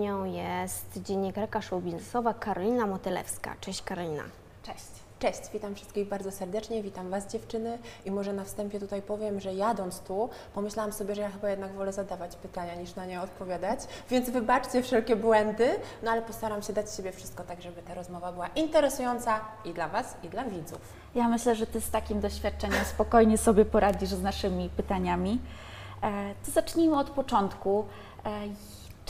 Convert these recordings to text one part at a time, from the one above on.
Nią jest dziennikarka show biznesowa Karolina Motylewska. Cześć Karolina. Cześć. Cześć, witam wszystkich bardzo serdecznie, witam Was dziewczyny i może na wstępie tutaj powiem, że jadąc tu pomyślałam sobie, że ja chyba jednak wolę zadawać pytania niż na nie odpowiadać, więc wybaczcie wszelkie błędy, no ale postaram się dać siebie wszystko tak, żeby ta rozmowa była interesująca i dla Was, i dla widzów. Ja myślę, że Ty z takim doświadczeniem spokojnie sobie poradzisz z naszymi pytaniami. E, to zacznijmy od początku.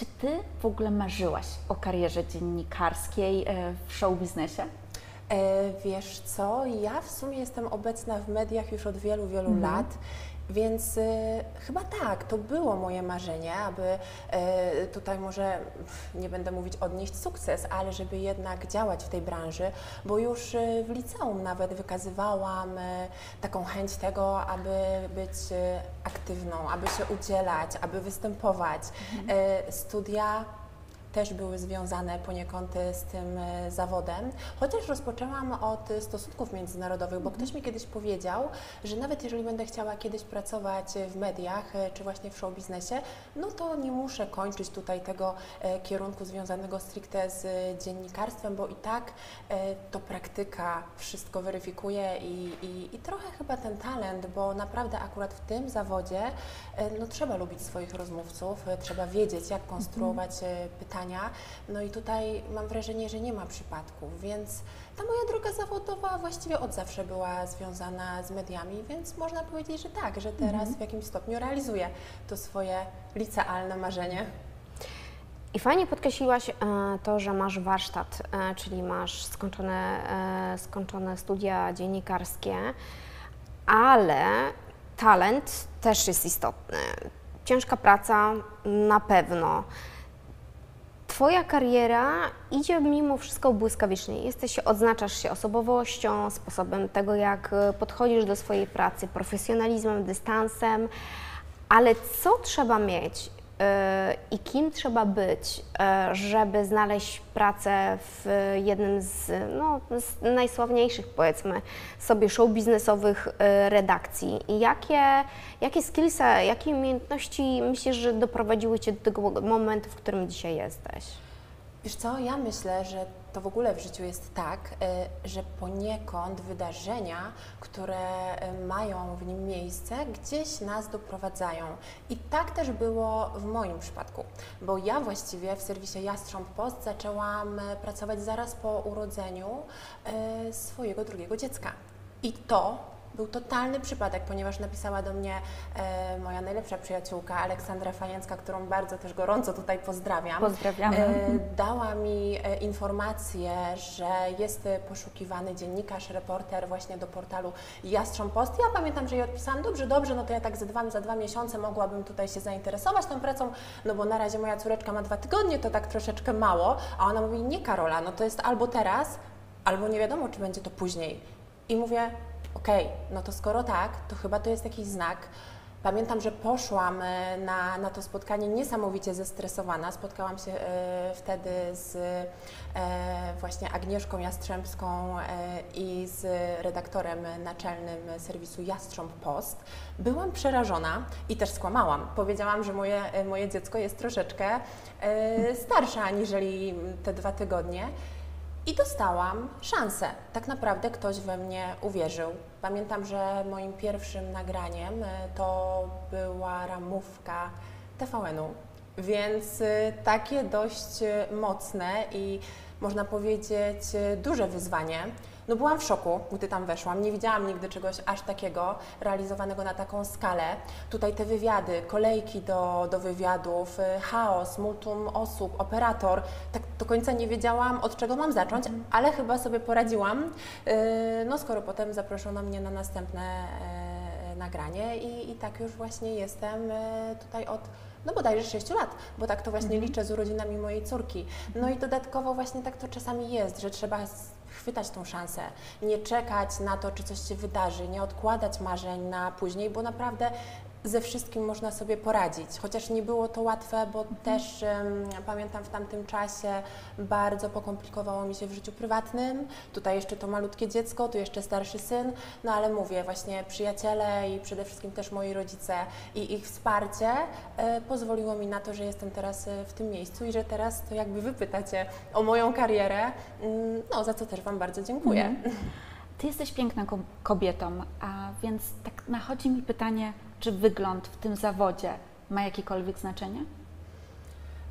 Czy Ty w ogóle marzyłaś o karierze dziennikarskiej e, w show biznesie? E, wiesz co, ja w sumie jestem obecna w mediach już od wielu, wielu Mhm. lat. Więc y, chyba tak, to było moje marzenie, aby y, tutaj może nie będę mówić odnieść sukces, ale żeby jednak działać w tej branży, bo już y, w liceum nawet wykazywałam y, taką chęć tego, aby być y, aktywną, aby się udzielać, aby występować. Y, studia też były związane poniekąd e, z tym e, zawodem, chociaż rozpoczęłam od e, stosunków międzynarodowych, bo ktoś mi kiedyś powiedział, że nawet jeżeli będę chciała kiedyś pracować w mediach czy właśnie w show biznesie, no to nie muszę kończyć tutaj tego kierunku związanego stricte z dziennikarstwem, bo i tak to praktyka wszystko weryfikuje i, i, i trochę chyba ten talent, bo naprawdę akurat w tym zawodzie no, trzeba lubić swoich rozmówców, trzeba wiedzieć, jak konstruować e, No i tutaj mam wrażenie, że nie ma przypadków, więc ta moja droga zawodowa właściwie od zawsze była związana z mediami, więc można powiedzieć, że tak, że teraz w jakimś stopniu realizuję to swoje licealne marzenie. I fajnie podkreśliłaś e, to, że masz warsztat, e, czyli masz skończone, e, skończone studia dziennikarskie, ale talent też jest istotny. Ciężka praca na pewno. Twoja kariera idzie mimo wszystko błyskawicznie. Jesteś, odznaczasz się osobowością, sposobem tego, jak e, podchodzisz do swojej pracy, profesjonalizmem, dystansem, ale co trzeba mieć i kim trzeba być, e, żeby znaleźć pracę w jednym z, no, z najsławniejszych, powiedzmy, sobie show biznesowych e, redakcji? I jakie, jakie skillsy, jakie umiejętności myślisz, że doprowadziły Cię do tego momentu, w którym dzisiaj jesteś? Wiesz co, ja myślę, że to w ogóle w życiu jest tak, y, że poniekąd wydarzenia, które y, mają w nim miejsce, gdzieś nas doprowadzają. I tak też było w moim przypadku, bo ja właściwie w serwisie Jastrząb Post zaczęłam y, pracować zaraz po urodzeniu swojego drugiego dziecka. I to był totalny przypadek, ponieważ napisała do mnie e, moja najlepsza przyjaciółka Aleksandra Fajęcka, którą bardzo też gorąco tutaj pozdrawiam. Pozdrawiamy. E, dała mi e, informację, że jest e, poszukiwany dziennikarz, reporter właśnie do portalu Jastrząb Post. Ja pamiętam, że jej odpisałam, dobrze, dobrze, no to ja tak za dwa, za dwa miesiące mogłabym tutaj się zainteresować tą pracą, no bo na razie moja córeczka ma dwa tygodnie, to tak troszeczkę mało, a ona mówi, nie Karola, no to jest albo teraz, albo nie wiadomo, czy będzie to później. I mówię, okej, no to skoro tak, to chyba to jest jakiś znak. Pamiętam, że poszłam e, na, na to spotkanie niesamowicie zestresowana. Spotkałam się e, wtedy z e, właśnie Agnieszką Jastrzębską i z redaktorem naczelnym serwisu Jastrząb Post. Byłam przerażona i też skłamałam. Powiedziałam, że moje, moje dziecko jest troszeczkę starsze aniżeli te dwa tygodnie. I dostałam szansę. Tak naprawdę ktoś we mnie uwierzył. Pamiętam, że moim pierwszym nagraniem e, to była ramówka TVN-u, więc e, takie dość e, mocne i można powiedzieć duże wyzwanie. No byłam w szoku, gdy tam weszłam. Nie widziałam nigdy czegoś aż takiego realizowanego na taką skalę. Tutaj te wywiady, kolejki do, do wywiadów, y, chaos, multum osób, operator. Tak do końca nie wiedziałam, od czego mam zacząć, ale chyba sobie poradziłam. Y, No skoro potem zaproszono mnie na następne e, nagranie i, i tak już właśnie jestem tutaj od no bodajże 6 lat, bo tak to właśnie liczę z urodzinami mojej córki. No i dodatkowo właśnie tak to czasami jest, że trzeba chwytać tą szansę, nie czekać na to, czy coś się wydarzy, nie odkładać marzeń na później, bo naprawdę ze wszystkim można sobie poradzić. Chociaż nie było to łatwe, bo też um, pamiętam w tamtym czasie bardzo pokomplikowało mi się w życiu prywatnym. Tutaj jeszcze to malutkie dziecko, tu jeszcze starszy syn, no ale mówię, właśnie przyjaciele i przede wszystkim też moi rodzice i ich wsparcie e, pozwoliło mi na to, że jestem teraz e, w tym miejscu i że teraz to jakby wy pytacie o moją karierę, mm, no za co też Wam bardzo dziękuję. Mhm. Ty jesteś piękną kobietą, a więc tak nachodzi mi pytanie, czy wygląd w tym zawodzie ma jakiekolwiek znaczenie?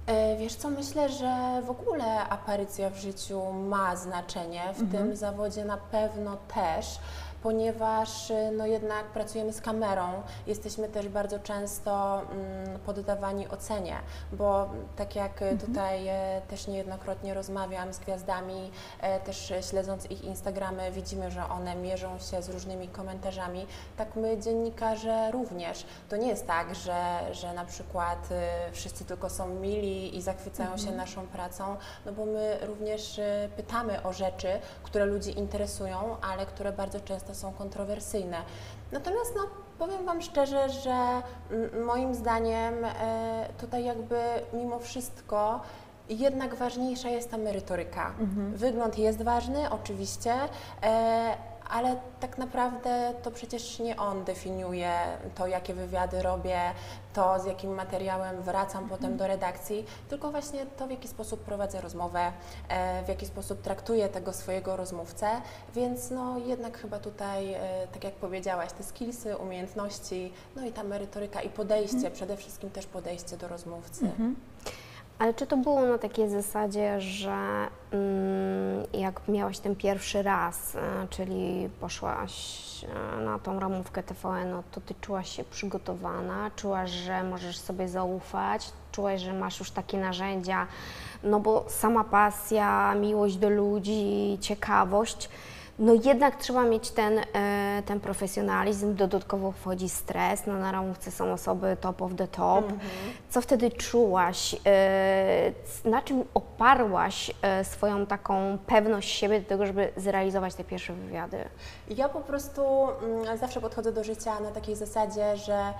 E, wiesz co, myślę, że w ogóle aparycja w życiu ma znaczenie, w mhm. tym zawodzie na pewno też ponieważ y, no jednak pracujemy z kamerą, jesteśmy też bardzo często mm, poddawani ocenie, bo tak jak mhm. tutaj e, też niejednokrotnie rozmawiam z gwiazdami, e, też śledząc ich Instagramy, widzimy, że one mierzą się z różnymi komentarzami, tak my dziennikarze również. To nie jest tak, że, że na przykład y, wszyscy tylko są mili i zachwycają się mhm. naszą pracą, no bo my również y, pytamy o rzeczy, które ludzi interesują, ale które bardzo często są kontrowersyjne. Natomiast no, powiem Wam szczerze, że moim zdaniem e, tutaj jakby mimo wszystko jednak ważniejsza jest ta merytoryka. Mhm. Wygląd jest ważny, oczywiście, e, ale tak naprawdę to przecież nie on definiuje to, jakie wywiady robię, to z jakim materiałem wracam potem do mhm. redakcji, tylko właśnie to, w jaki sposób prowadzę rozmowę, e, w jaki sposób traktuję tego swojego rozmówcę, więc no jednak chyba tutaj, e, tak jak powiedziałaś, te skillsy, umiejętności, no i ta merytoryka i podejście, mhm. przede wszystkim też podejście do rozmówcy. Mhm. Ale czy to było na takiej zasadzie, że mm, jak miałaś ten pierwszy raz, e, czyli poszłaś e, na tą ramówkę TVN, no to ty czułaś się przygotowana, czułaś, że możesz sobie zaufać, czułaś, że masz już takie narzędzia, no bo sama pasja, miłość do ludzi, ciekawość no jednak trzeba mieć ten, e, ten profesjonalizm, dodatkowo wchodzi stres, no na ramówce są osoby top of the top. Mhm. Co wtedy czułaś, e, na czym oparłaś e, swoją taką pewność siebie do tego, żeby zrealizować te pierwsze wywiady? Ja po prostu mm, zawsze podchodzę do życia na takiej zasadzie, że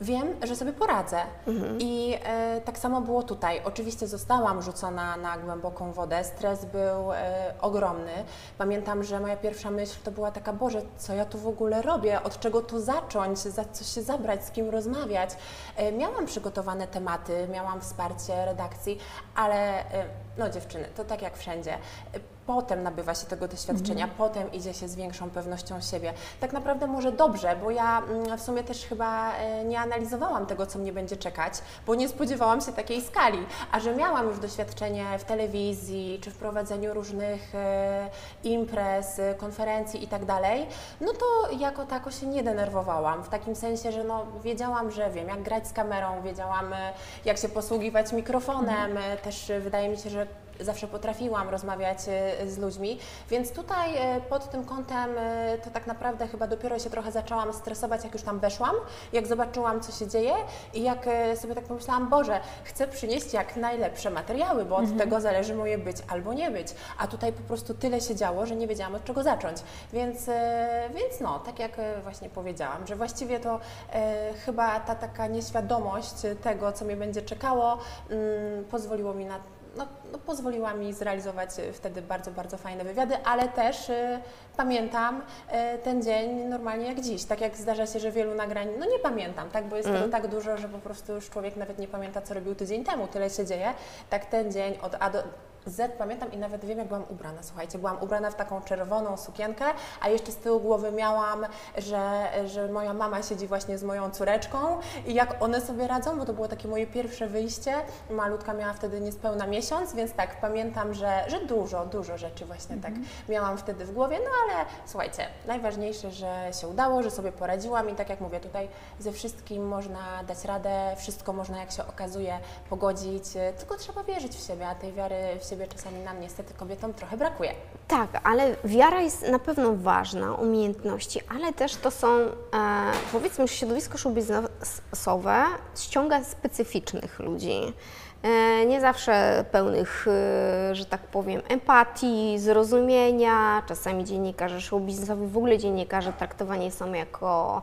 wiem, że sobie poradzę. Mhm. I e, tak samo było tutaj. Oczywiście zostałam rzucona na głęboką wodę, stres był e, ogromny. Pamiętam, że moja pierwsza myśl to była taka, Boże, co ja tu w ogóle robię, od czego tu zacząć, za co się zabrać, z kim rozmawiać. E, miałam przygotowane tematy, miałam wsparcie redakcji, ale e, no dziewczyny, to tak jak wszędzie potem nabywa się tego doświadczenia, mhm. potem idzie się z większą pewnością siebie. Tak naprawdę może dobrze, bo ja mm, w sumie też chyba e, nie analizowałam tego, co mnie będzie czekać, bo nie spodziewałam się takiej skali, a że miałam już doświadczenie w telewizji, czy w prowadzeniu różnych e, imprez, konferencji i tak dalej, no to jako tako się nie denerwowałam, w takim sensie, że no, wiedziałam, że wiem, jak grać z kamerą, wiedziałam, e, jak się posługiwać mikrofonem, mhm. też wydaje mi się, że zawsze potrafiłam rozmawiać e, z ludźmi, więc tutaj e, pod tym kątem e, to tak naprawdę chyba dopiero się trochę zaczęłam stresować, jak już tam weszłam, jak zobaczyłam, co się dzieje i jak sobie tak pomyślałam, Boże, chcę przynieść jak najlepsze materiały, bo od mhm. tego zależy moje być albo nie być, a tutaj po prostu tyle się działo, że nie wiedziałam od czego zacząć, więc, więc no, tak jak właśnie powiedziałam, że właściwie to chyba ta taka nieświadomość tego, co mnie będzie czekało, mm, pozwoliło mi na no, no, pozwoliła mi zrealizować e, wtedy bardzo, bardzo fajne wywiady, ale też y, pamiętam y, ten dzień normalnie jak dziś. Tak jak zdarza się, że wielu nagrań, no nie pamiętam, tak, bo jest mm. tego tak dużo, że po prostu już człowiek nawet nie pamięta, co robił tydzień temu, tyle się dzieje. Tak ten dzień od A do, z pamiętam i nawet wiem, jak byłam ubrana. Słuchajcie, byłam ubrana w taką czerwoną sukienkę, a jeszcze z tyłu głowy miałam, że, że moja mama siedzi właśnie z moją córeczką i jak one sobie radzą, bo to było takie moje pierwsze wyjście. Malutka miała wtedy niespełna miesiąc, więc tak, pamiętam, że, że dużo, dużo rzeczy właśnie tak mhm. miałam wtedy w głowie, no ale słuchajcie, najważniejsze, że się udało, że sobie poradziłam i tak jak mówię, tutaj ze wszystkim można dać radę, wszystko można, jak się okazuje, pogodzić, tylko trzeba wierzyć w siebie, a tej wiary w siebie siebie czasami nam niestety kobietom trochę brakuje. Tak, ale wiara jest na pewno ważna, umiejętności, ale też to są, e, powiedzmy, że środowisko show biznesowe ściąga specyficznych ludzi. e, nie zawsze pełnych, e, że tak powiem, empatii, zrozumienia. Czasami dziennikarze show biznesowi, w ogóle dziennikarze traktowani są jako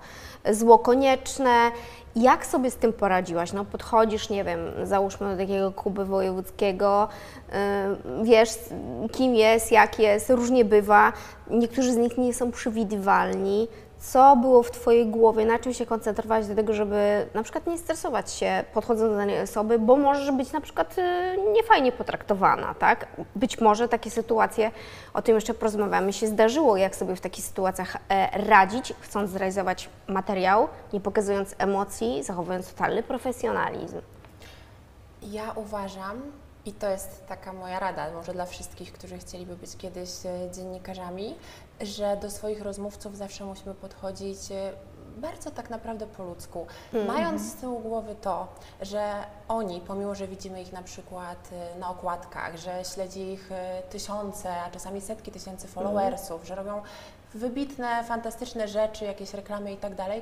zło konieczne. Jak sobie z tym poradziłaś? No podchodzisz, nie wiem, załóżmy do takiego Kuby Wojewódzkiego, yy, wiesz kim jest, jak jest, różnie bywa. Niektórzy z nich nie są przewidywalni. Co było w Twojej głowie, na czym się koncentrować do tego, żeby na przykład nie stresować się podchodząc do danej osoby, bo możesz być na przykład y, niefajnie potraktowana, tak? Być może takie sytuacje, o tym jeszcze porozmawiamy, się zdarzyło, jak sobie w takich sytuacjach e, radzić, chcąc zrealizować materiał, nie pokazując emocji, zachowując totalny profesjonalizm. Ja uważam, i to jest taka moja rada, może dla wszystkich, którzy chcieliby być kiedyś e, dziennikarzami, że do swoich rozmówców zawsze musimy podchodzić e, bardzo tak naprawdę po ludzku, mm -hmm. mając z tyłu głowy to, że oni, pomimo że widzimy ich na przykład e, na okładkach, że śledzi ich tysiące, a czasami setki tysięcy followersów, mm -hmm. że robią wybitne, fantastyczne rzeczy, jakieś reklamy i tak dalej,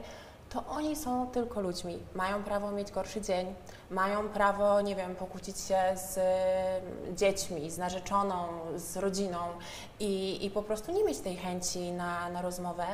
to oni są tylko ludźmi. Mają prawo mieć gorszy dzień, mają prawo, nie wiem, pokłócić się z mm, dziećmi, z narzeczoną, z rodziną i, i po prostu nie mieć tej chęci na, na rozmowę.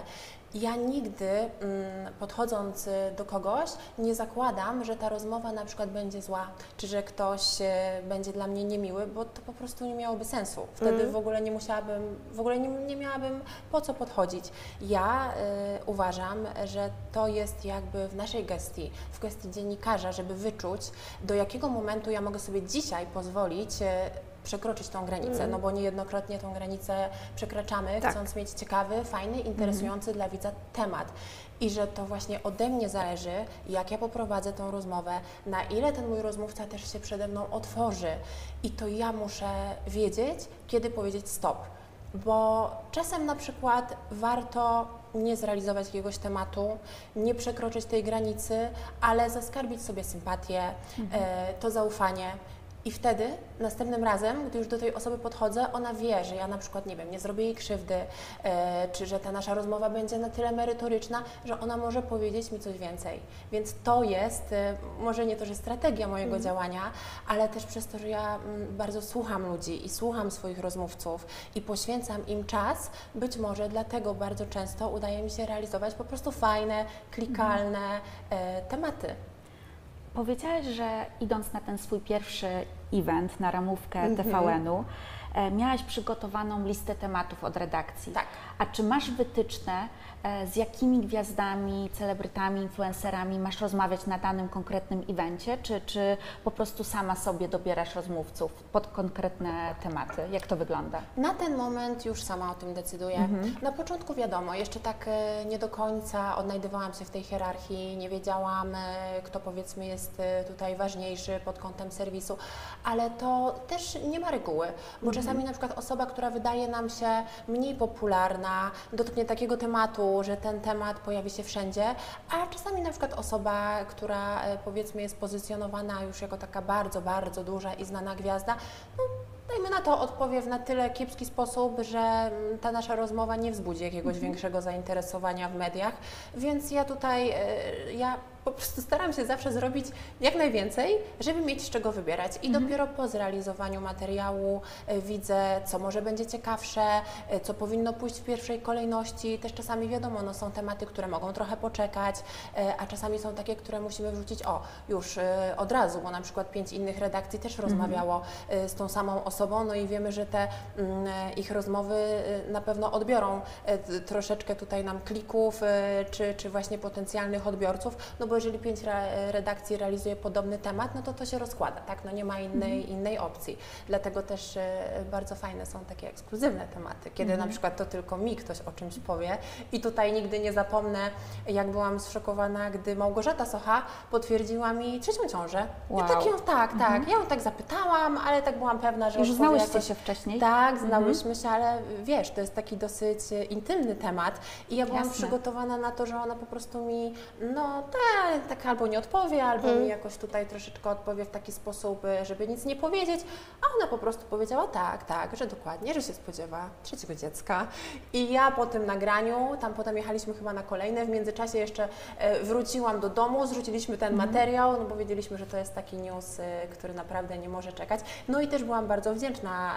Ja nigdy mm, podchodząc y, do kogoś nie zakładam, że ta rozmowa na przykład będzie zła, czy że ktoś y, będzie dla mnie niemiły, bo to po prostu nie miałoby sensu. Wtedy mm. w ogóle nie musiałabym, w ogóle nie, nie miałabym po co podchodzić. Ja y, uważam, że to jest jakby w naszej gestii, w gestii dziennikarza, żeby wyczuć, do jakiego momentu ja mogę sobie dzisiaj pozwolić przekroczyć tą granicę, mm. no bo niejednokrotnie tą granicę przekraczamy, tak. chcąc mieć ciekawy, fajny, interesujący mm. dla widza temat. I że to właśnie ode mnie zależy, jak ja poprowadzę tą rozmowę, na ile ten mój rozmówca też się przede mną otworzy. I to ja muszę wiedzieć, kiedy powiedzieć stop. Bo czasem na przykład warto nie zrealizować jakiegoś tematu, nie przekroczyć tej granicy, ale zaskarbić sobie sympatię, mhm. e, to zaufanie i wtedy następnym razem, gdy już do tej osoby podchodzę, ona wie, że ja na przykład, nie wiem, nie zrobię jej krzywdy, e, czy że ta nasza rozmowa będzie na tyle merytoryczna, że ona może powiedzieć mi coś więcej. Więc to jest, e, może nie to, że strategia mojego mm. działania, ale też przez to, że ja m, mm, bardzo słucham ludzi i słucham swoich rozmówców i poświęcam im czas, być może dlatego bardzo często udaje mi się realizować po prostu fajne, klikalne mm. tematy. Powiedziałaś, że idąc na ten swój pierwszy event, na ramówkę mm -hmm. TVN-u, e, miałaś przygotowaną listę tematów od redakcji. Tak. A czy masz wytyczne, z jakimi gwiazdami, celebrytami, influencerami masz rozmawiać na danym konkretnym evencie, czy, czy po prostu sama sobie dobierasz rozmówców pod konkretne tematy? Jak to wygląda? Na ten moment już sama o tym decyduję. Mhm. Na początku wiadomo, jeszcze tak e, nie do końca odnajdywałam się w tej hierarchii, nie wiedziałam, e, kto powiedzmy jest tutaj ważniejszy pod kątem serwisu, ale to też nie ma reguły, bo mhm. czasami na przykład osoba, która wydaje nam się mniej popularna, dotknie takiego tematu, że ten temat pojawi się wszędzie, a czasami na przykład osoba, która e, powiedzmy jest pozycjonowana już jako taka bardzo, bardzo duża i znana gwiazda, no, dajmy na to, odpowie w na tyle kiepski sposób, że mm, ta nasza rozmowa nie wzbudzi jakiegoś mhm. większego zainteresowania w mediach. Więc ja tutaj, e, ja po prostu staram się zawsze zrobić jak najwięcej, żeby mieć z czego wybierać. I mhm. dopiero po zrealizowaniu materiału e, widzę, co może będzie ciekawsze, e, co powinno pójść w pierwszej kolejności. Też czasami wiadomo, no, są tematy, które mogą trochę poczekać, e, a czasami są takie, które musimy wrzucić o, już od razu, bo na przykład pięć innych redakcji też mhm. rozmawiało z tą samą osobą, no i wiemy, że te mm, ich rozmowy na pewno odbiorą troszeczkę tutaj nam klików, czy, czy właśnie potencjalnych odbiorców, no bo bo jeżeli pięć redakcji realizuje podobny temat, no to to się rozkłada, tak? No nie ma innej, mhm. innej opcji. Dlatego też e, bardzo fajne są takie ekskluzywne tematy, kiedy mhm. na przykład to tylko mi ktoś o czymś powie i tutaj nigdy nie zapomnę, jak byłam zszokowana, gdy Małgorzata Socha potwierdziła mi trzecią ciążę. Wow. Ja tak ją, tak, tak, mhm. ja ją tak zapytałam, ale tak byłam pewna, że Już znałyście jakoś... się wcześniej? Tak, mhm. znałyśmy się, ale wiesz, to jest taki dosyć intymny temat i ja byłam Jasne. przygotowana na to, że ona po prostu mi, no tak, tak albo nie odpowie, albo mi jakoś tutaj troszeczkę odpowie w taki sposób, y, żeby nic nie powiedzieć, a ona po prostu powiedziała tak, tak, że dokładnie, że się spodziewa trzeciego dziecka. I ja po tym nagraniu, tam potem jechaliśmy chyba na kolejne, w międzyczasie jeszcze e, wróciłam do domu, zrzuciliśmy ten materiał, no bo wiedzieliśmy, że to jest taki news, y, który naprawdę nie może czekać. No i też byłam bardzo wdzięczna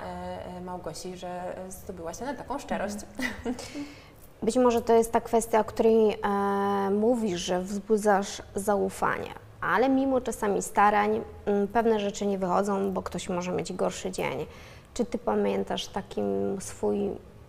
Małgosi, że zdobyła się na taką szczerość. Być może to jest ta kwestia, o której e, mówisz, że wzbudzasz zaufanie, ale mimo czasami starań m, pewne rzeczy nie wychodzą, bo ktoś może mieć gorszy dzień. Czy ty pamiętasz taki swój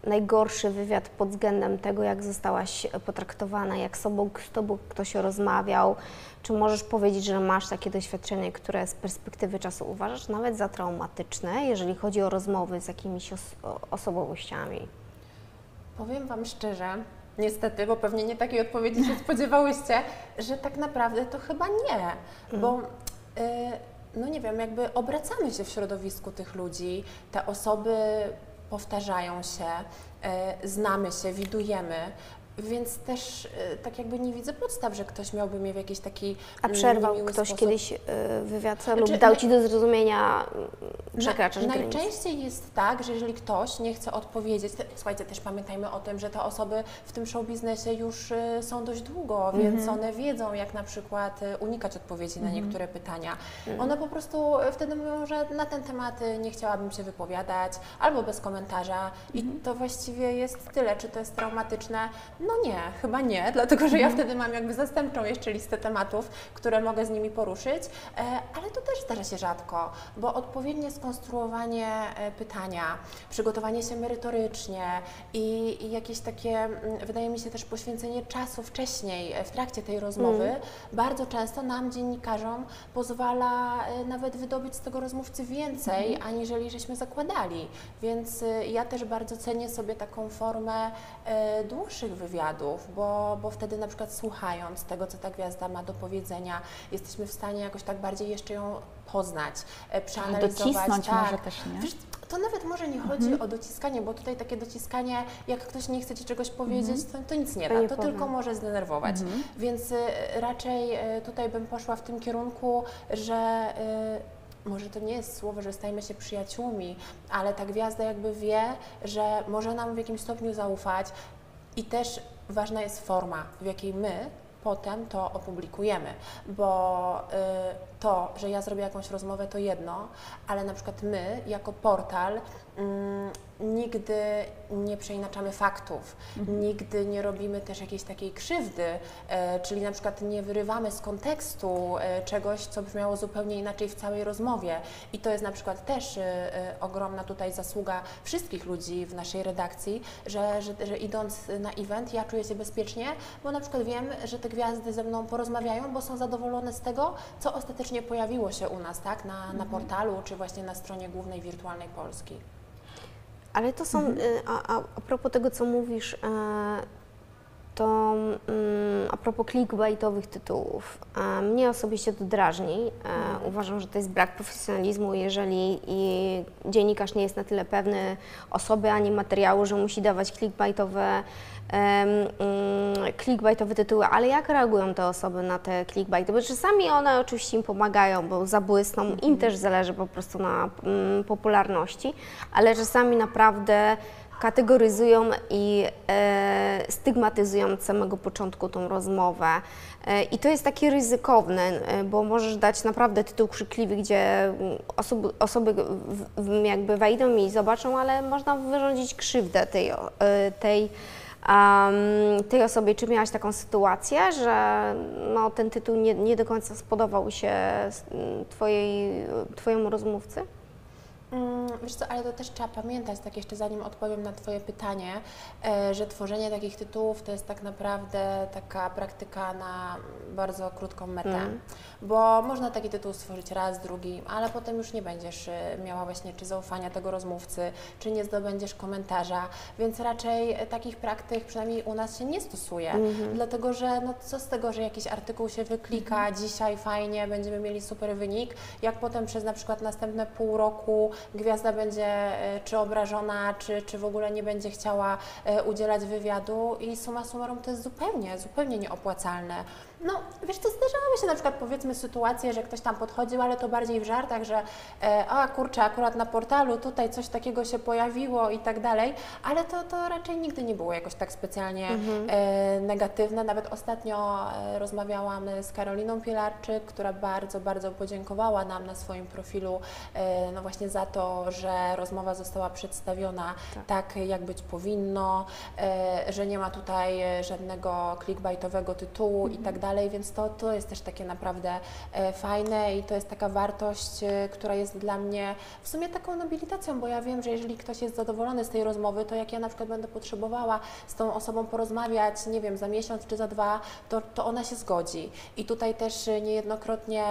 najgorszy wywiad pod względem tego, jak zostałaś potraktowana, jak z tobą, z tobą ktoś rozmawiał? Czy możesz powiedzieć, że masz takie doświadczenie, które z perspektywy czasu uważasz nawet za traumatyczne, jeżeli chodzi o rozmowy z jakimiś os- osobowościami? Powiem Wam szczerze, niestety, bo pewnie nie takiej odpowiedzi się spodziewałyście, że tak naprawdę to chyba nie, bo y, no nie wiem, jakby obracamy się w środowisku tych ludzi, te osoby powtarzają się, y, znamy się, widujemy. Więc też y, tak jakby nie widzę podstaw, że ktoś miałby mnie w jakiś taki A mm, przerwał ktoś sposób. kiedyś y, wywiad lub Znaczy, dał naj- ci do zrozumienia, przekraczasz Na, najczęściej jest tak, że jeżeli ktoś nie chce odpowiedzieć, te, słuchajcie, też pamiętajmy o tym, że te osoby w tym show biznesie już y, są dość długo, więc one wiedzą, jak na przykład unikać odpowiedzi na niektóre pytania. One po prostu wtedy mówią, że na ten temat nie chciałabym się wypowiadać, albo bez komentarza i to właściwie jest tyle. Czy to jest traumatyczne? No nie, chyba nie, dlatego że ja wtedy mam jakby zastępczą jeszcze listę tematów, które mogę z nimi poruszyć, e, ale to też zdarza się rzadko, bo odpowiednie skonstruowanie e, pytania, przygotowanie się merytorycznie i, i jakieś takie, mm, wydaje mi się też poświęcenie czasu wcześniej, e, w trakcie tej rozmowy, bardzo często nam, dziennikarzom, pozwala nawet wydobyć z tego rozmówcy więcej, aniżeli żeśmy zakładali. Więc ja też bardzo cenię sobie taką formę dłuższych wywiadów, bo, bo wtedy na przykład słuchając tego, co ta gwiazda ma do powiedzenia, jesteśmy w stanie jakoś tak bardziej jeszcze ją poznać, e, przeanalizować. docisnąć tak. może też, nie? Wiesz, to nawet może nie chodzi o dociskanie, bo tutaj takie dociskanie, jak ktoś nie chce Ci czegoś powiedzieć, to, to nic nie To da, to powiem. tylko może zdenerwować. Więc y, raczej y, tutaj bym poszła w tym kierunku, że może to nie jest słowo, że stajemy się przyjaciółmi, ale ta gwiazda jakby wie, że może nam w jakimś stopniu zaufać i też ważna jest forma, w jakiej my potem to opublikujemy, bo y, to, że ja zrobię jakąś rozmowę to jedno, ale na przykład my jako portal mm, nigdy nie przeinaczamy faktów, nigdy nie robimy też jakiejś takiej krzywdy, e, czyli na przykład nie wyrywamy z kontekstu e, czegoś, co brzmiało zupełnie inaczej w całej rozmowie. I to jest na przykład też e, e, ogromna tutaj zasługa wszystkich ludzi w naszej redakcji, że, że, że idąc na event ja czuję się bezpiecznie, bo na przykład wiem, że te gwiazdy ze mną porozmawiają, bo są zadowolone z tego, co ostatecznie pojawiło się u nas, tak, na, na portalu, czy właśnie na stronie głównej Wirtualnej Polski. Ale to są, y, a, a, a propos tego, co mówisz, e, to mm, a propos clickbaitowych tytułów, e, mnie osobiście to drażni. E, Uważam, że to jest brak profesjonalizmu, jeżeli dziennikarz nie jest na tyle pewny osoby ani materiału, że musi dawać clickbaitowe, clickbaitowe tytuły, ale jak reagują te osoby na te clickbaity? Bo czasami one oczywiście im pomagają, bo zabłysną, im też zależy po prostu na mm, popularności, ale czasami naprawdę kategoryzują i e, stygmatyzują od samego początku tą rozmowę. E, I to jest takie ryzykowne, e, bo możesz dać naprawdę tytuł krzykliwy, gdzie mm, osoby, osoby w, w, jakby wejdą i zobaczą, ale można wyrządzić krzywdę tej, e, tej, am, tej osobie. Czy miałaś taką sytuację, że no, ten tytuł nie, nie do końca spodobał się twojej, Twojemu rozmówcy? Mm, Wiesz co, ale to też trzeba pamiętać, tak jeszcze zanim odpowiem na Twoje pytanie, e, że tworzenie takich tytułów to jest tak naprawdę taka praktyka na bardzo krótką metę, Mm. Bo można taki tytuł stworzyć raz, drugi, ale potem już nie będziesz e, miała właśnie czy zaufania tego rozmówcy, czy nie zdobędziesz komentarza, więc raczej e, takich praktyk przynajmniej u nas się nie stosuje, dlatego że no co z tego, że jakiś artykuł się wyklika, dzisiaj fajnie, będziemy mieli super wynik, jak potem przez na przykład następne pół roku gwiazda będzie e, czy obrażona, czy, czy w ogóle nie będzie chciała udzielać wywiadu i suma summarum to jest zupełnie, zupełnie nieopłacalne. No, wiesz co, zdarzały się na przykład powiedzmy sytuacje, że ktoś tam podchodził, ale to bardziej w żartach, że e, a kurczę, akurat na portalu tutaj coś takiego się pojawiło i tak dalej, ale to, to raczej nigdy nie było jakoś tak specjalnie e, negatywne. Nawet ostatnio e, rozmawiałam z Karoliną Pilarczyk, która bardzo, bardzo podziękowała nam na swoim profilu, e, no właśnie za to, że rozmowa została przedstawiona tak, jak być powinno, e, że nie ma tutaj e, żadnego clickbaitowego tytułu i tak dalej, więc to, to jest też takie naprawdę e, fajne i to jest taka wartość, e, która jest dla mnie w sumie taką nobilitacją, bo ja wiem, że jeżeli ktoś jest zadowolony z tej rozmowy, to jak ja na przykład będę potrzebowała z tą osobą porozmawiać, nie wiem, za miesiąc czy za dwa, to, to ona się zgodzi. I tutaj też e, niejednokrotnie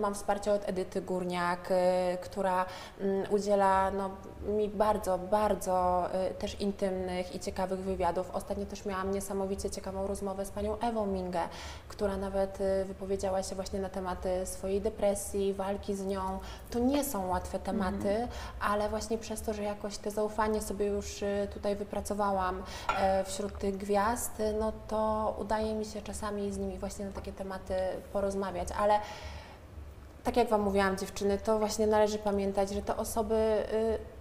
mam wsparcie od Edyty Górniak, która mm, udziela no, mi bardzo, bardzo też intymnych i ciekawych wywiadów. Ostatnio też miałam niesamowicie ciekawą rozmowę z panią Ewą Mingę, która nawet y, wypowiedziała się właśnie na tematy swojej depresji, walki z nią. To nie są łatwe tematy, ale właśnie przez to, że jakoś te zaufanie sobie już y, tutaj wypracowałam e, wśród tych gwiazd, y, no to udaje mi się czasami z nimi właśnie na takie tematy porozmawiać, ale tak jak Wam mówiłam, dziewczyny, to właśnie należy pamiętać, że te osoby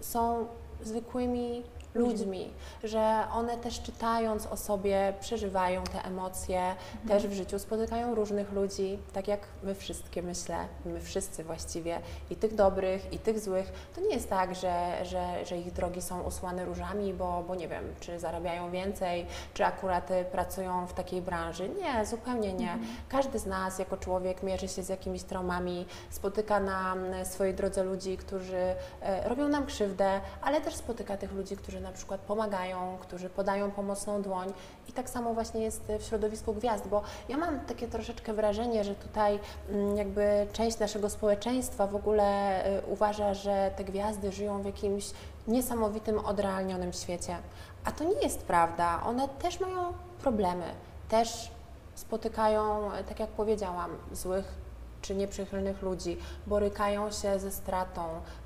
są zwykłymi ludźmi, że one też czytając o sobie przeżywają te emocje, też w życiu spotykają różnych ludzi, tak jak my wszystkie myślę, my wszyscy właściwie, i tych dobrych, i tych złych. To nie jest tak, że, że, że ich drogi są usłane różami, bo, bo nie wiem, czy zarabiają więcej, czy akurat y, pracują w takiej branży. Nie, zupełnie nie. Każdy z nas jako człowiek mierzy się z jakimiś traumami, spotyka na mm, swojej drodze ludzi, którzy e, robią nam krzywdę, ale też spotyka tych ludzi, którzy na przykład pomagają, którzy podają pomocną dłoń. I tak samo właśnie jest w środowisku gwiazd, bo ja mam takie troszeczkę wrażenie, że tutaj mm, jakby część naszego społeczeństwa w ogóle y, uważa, że te gwiazdy żyją w jakimś niesamowitym, odrealnionym świecie. A to nie jest prawda. One też mają problemy, też spotykają, tak jak powiedziałam, złych czy nieprzychylnych ludzi, borykają się ze stratą,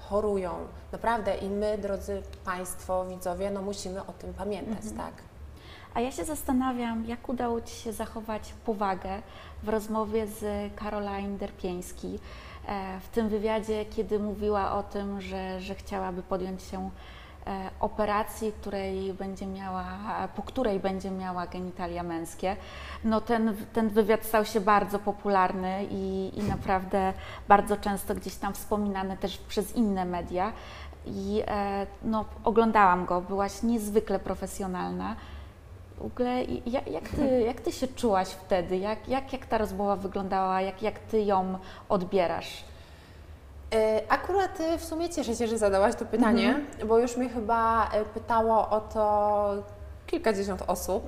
chorują. Naprawdę i my, drodzy Państwo, widzowie, no musimy o tym pamiętać, tak? A ja się zastanawiam, jak udało Ci się zachować powagę w rozmowie z Caroline Derpieński, e, w tym wywiadzie, kiedy mówiła o tym, że, że chciałaby podjąć się operacji, której będzie miała, po której będzie miała genitalia męskie. No ten, ten wywiad stał się bardzo popularny i, i naprawdę bardzo często gdzieś tam wspominany też przez inne media. I e, no, oglądałam go, byłaś niezwykle profesjonalna. W ogóle jak, jak, ty, jak ty się czułaś wtedy? Jak, jak, jak ta rozmowa wyglądała? Jak, jak ty ją odbierasz? E, Akurat e, w sumie cieszę się, że zadałaś to pytanie, bo już mnie chyba e, pytało o to kilkadziesiąt osób.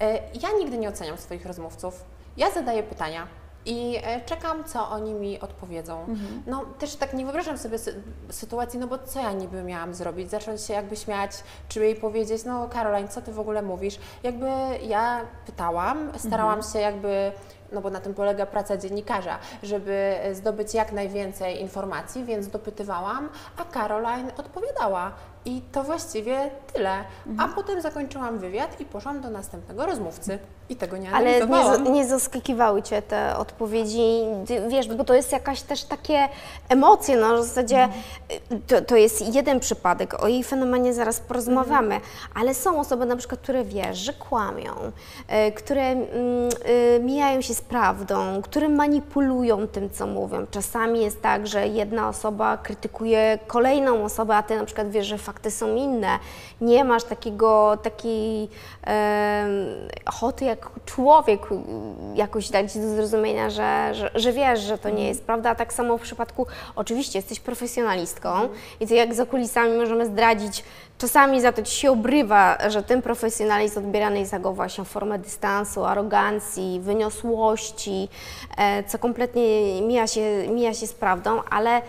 E, Ja nigdy nie oceniam swoich rozmówców. Ja zadaję pytania i czekam, co oni mi odpowiedzą. No też tak nie wyobrażam sobie sy- sytuacji, no bo co ja niby miałam zrobić? Zacząć się jakby śmiać, czy jej powiedzieć, no Caroline, co Ty w ogóle mówisz? Jakby ja pytałam, starałam się jakby no bo na tym polega praca dziennikarza, żeby zdobyć jak najwięcej informacji, więc dopytywałam, a Caroline odpowiadała. I to właściwie tyle. A potem zakończyłam wywiad i poszłam do następnego rozmówcy. I tego nie Ale nie, nie zaskakiwały Cię te odpowiedzi, wiesz, bo to jest jakaś też takie emocje, no w zasadzie y, to, to jest jeden przypadek, o jej fenomenie zaraz porozmawiamy, ale są osoby na przykład, które wiesz, że kłamią, y, które mm, y, mijają się z prawdą, które manipulują tym, co mówią. Czasami jest tak, że jedna osoba krytykuje kolejną osobę, a Ty na przykład wiesz, że fakty są inne. Nie masz takiego, takiej em, ochoty jak człowiek y, jakoś dać do zrozumienia, że, że, że wiesz, że to nie jest prawda. A tak samo w przypadku, oczywiście jesteś profesjonalistką i ty jak za kulisami możemy zdradzić, czasami za to ci się obrywa, że ten profesjonalizm odbierany jest jako właśnie formę dystansu, arogancji, wyniosłości, e, co kompletnie mija się, mija się z prawdą, ale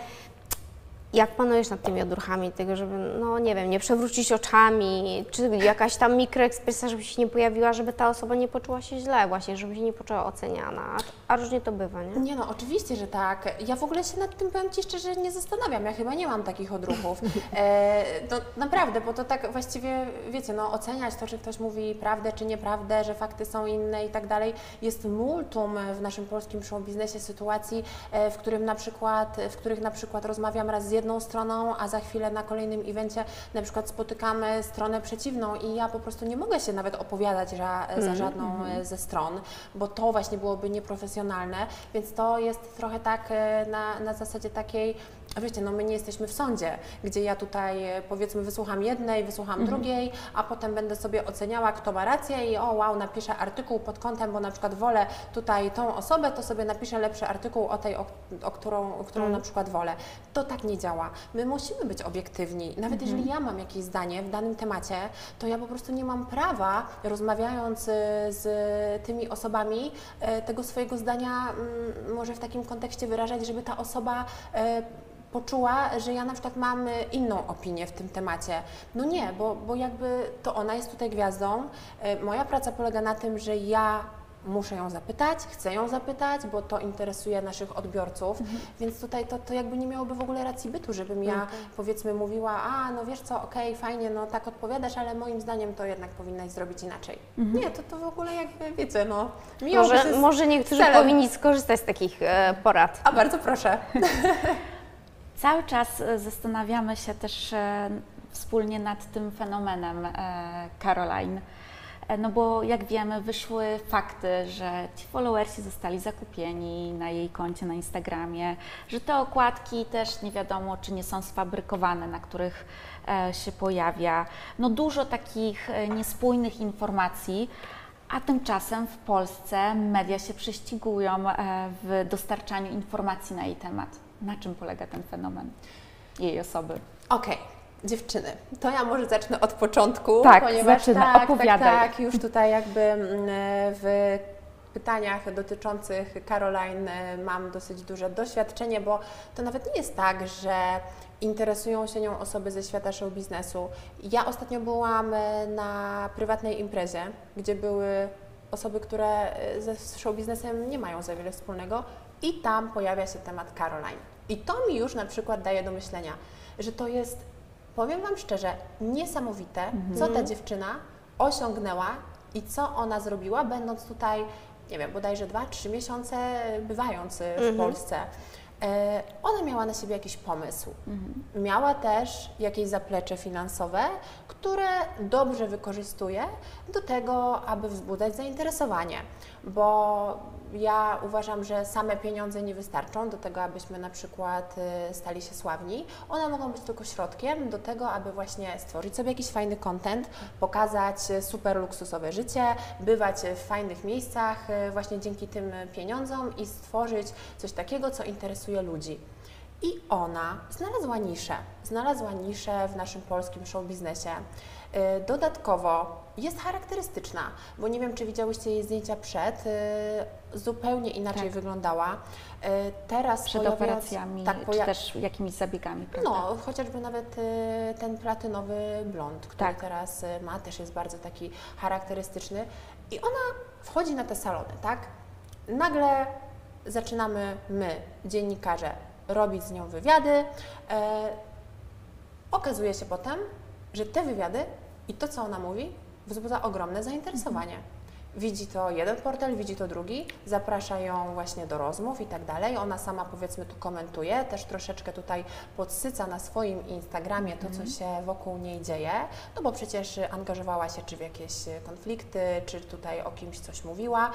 jak panujesz nad tymi odruchami tego, żeby, no nie wiem, nie przewrócić oczami, czy jakaś tam mikroekspresja, żeby się nie pojawiła, żeby ta osoba nie poczuła się źle właśnie, żeby się nie poczuła oceniana, a, a różnie to bywa, nie? Nie no, oczywiście, że tak. Ja w ogóle się nad tym, powiem Ci szczerze, nie zastanawiam. Ja chyba nie mam takich odruchów. E, no naprawdę, bo to tak właściwie, wiecie, no oceniać to, czy ktoś mówi prawdę, czy nieprawdę, że fakty są inne i tak dalej. Jest multum w naszym polskim show biznesie sytuacji, e, w którym na przykład, w których na przykład rozmawiam raz z jedną stroną, a za chwilę na kolejnym evencie na przykład spotykamy stronę przeciwną i ja po prostu nie mogę się nawet opowiadać za, za żadną e, ze stron, bo to właśnie byłoby nieprofesjonalne, więc to jest trochę tak e, na, na zasadzie takiej, wiecie, no my nie jesteśmy w sądzie, gdzie ja tutaj e, powiedzmy wysłucham jednej, wysłucham drugiej, a potem będę sobie oceniała, kto ma rację i o wow, napiszę artykuł pod kątem, bo na przykład wolę tutaj tą osobę, to sobie napiszę lepszy artykuł o tej, o, o którą, o którą na przykład wolę. To tak nie działa. My musimy być obiektywni. Nawet jeżeli ja mam jakieś zdanie w danym temacie, to ja po prostu nie mam prawa, rozmawiając y, z tymi osobami, y, tego swojego zdania mm, może w takim kontekście wyrażać, żeby ta osoba poczuła, że ja na przykład mam y, inną opinię w tym temacie. No nie, bo, bo jakby to ona jest tutaj gwiazdą. Y, Moja praca polega na tym, że ja muszę ją zapytać, chcę ją zapytać, bo to interesuje naszych odbiorców, więc tutaj to, to jakby nie miałoby w ogóle racji bytu, żebym ja powiedzmy mówiła, a no wiesz co, okej, fajnie, no tak odpowiadasz, ale moim zdaniem to jednak powinnaś zrobić inaczej. Nie, to to w ogóle jakby, wiecie, no Może, może niektórzy celem. powinni skorzystać z takich e, porad. A bardzo proszę. Cały czas e, zastanawiamy się też e, wspólnie nad tym fenomenem e, Caroline. No bo jak wiemy, wyszły fakty, że ci followersi zostali zakupieni na jej koncie na Instagramie, że te okładki też nie wiadomo, czy nie są sfabrykowane, na których się pojawia. No dużo takich niespójnych informacji. A tymczasem w Polsce media się prześcigują w dostarczaniu informacji na jej temat. Na czym polega ten fenomen jej osoby? Okej, dziewczyny, to ja może zacznę od początku, Tak, ponieważ zaczynaj, tak, opowiadaj. tak, tak, już tutaj jakby mm, w pytaniach dotyczących Caroline e, mam dosyć duże doświadczenie, bo to nawet nie jest tak, że interesują się nią osoby ze świata show biznesu. Ja ostatnio byłam e, na prywatnej imprezie, gdzie były osoby, które e, ze show biznesem nie mają za wiele wspólnego i tam pojawia się temat Caroline. I to mi już na przykład daje do myślenia, że to jest, powiem Wam szczerze, niesamowite, co ta dziewczyna osiągnęła i co ona zrobiła, będąc tutaj, nie wiem, bodajże 2-3 miesiące bywając w Polsce. E, Ona miała na siebie jakiś pomysł. Miała też jakieś zaplecze finansowe, które dobrze wykorzystuje do tego, aby wzbudzać zainteresowanie. Bo ja uważam, że same pieniądze nie wystarczą do tego, abyśmy na przykład y, stali się sławni. One mogą być tylko środkiem do tego, aby właśnie stworzyć sobie jakiś fajny content, pokazać y, super luksusowe życie, bywać w fajnych miejscach y, właśnie dzięki tym pieniądzom i stworzyć coś takiego, co interesuje ludzi. I ona znalazła niszę, znalazła niszę w naszym polskim show biznesie. Y, Dodatkowo jest charakterystyczna, bo nie wiem, czy widziałyście jej zdjęcia przed, y, zupełnie inaczej Tak. wyglądała. Y, Teraz Przed operacjami, tak, czy poja- też jakimiś zabiegami, prawda? no, chociażby nawet ten platynowy blond, który Tak. teraz ma, też jest bardzo taki charakterystyczny. I ona wchodzi na te salony, tak? Nagle zaczynamy my, dziennikarze, robić z nią wywiady. E, okazuje się potem, że te wywiady i to, co ona mówi, wzbudza ogromne zainteresowanie. Widzi to jeden portal, widzi to drugi, zaprasza ją właśnie do rozmów i tak dalej. Ona sama powiedzmy tu komentuje, też troszeczkę tutaj podsyca na swoim Instagramie to, co się wokół niej dzieje, no bo przecież angażowała się czy w jakieś konflikty, czy tutaj o kimś coś mówiła.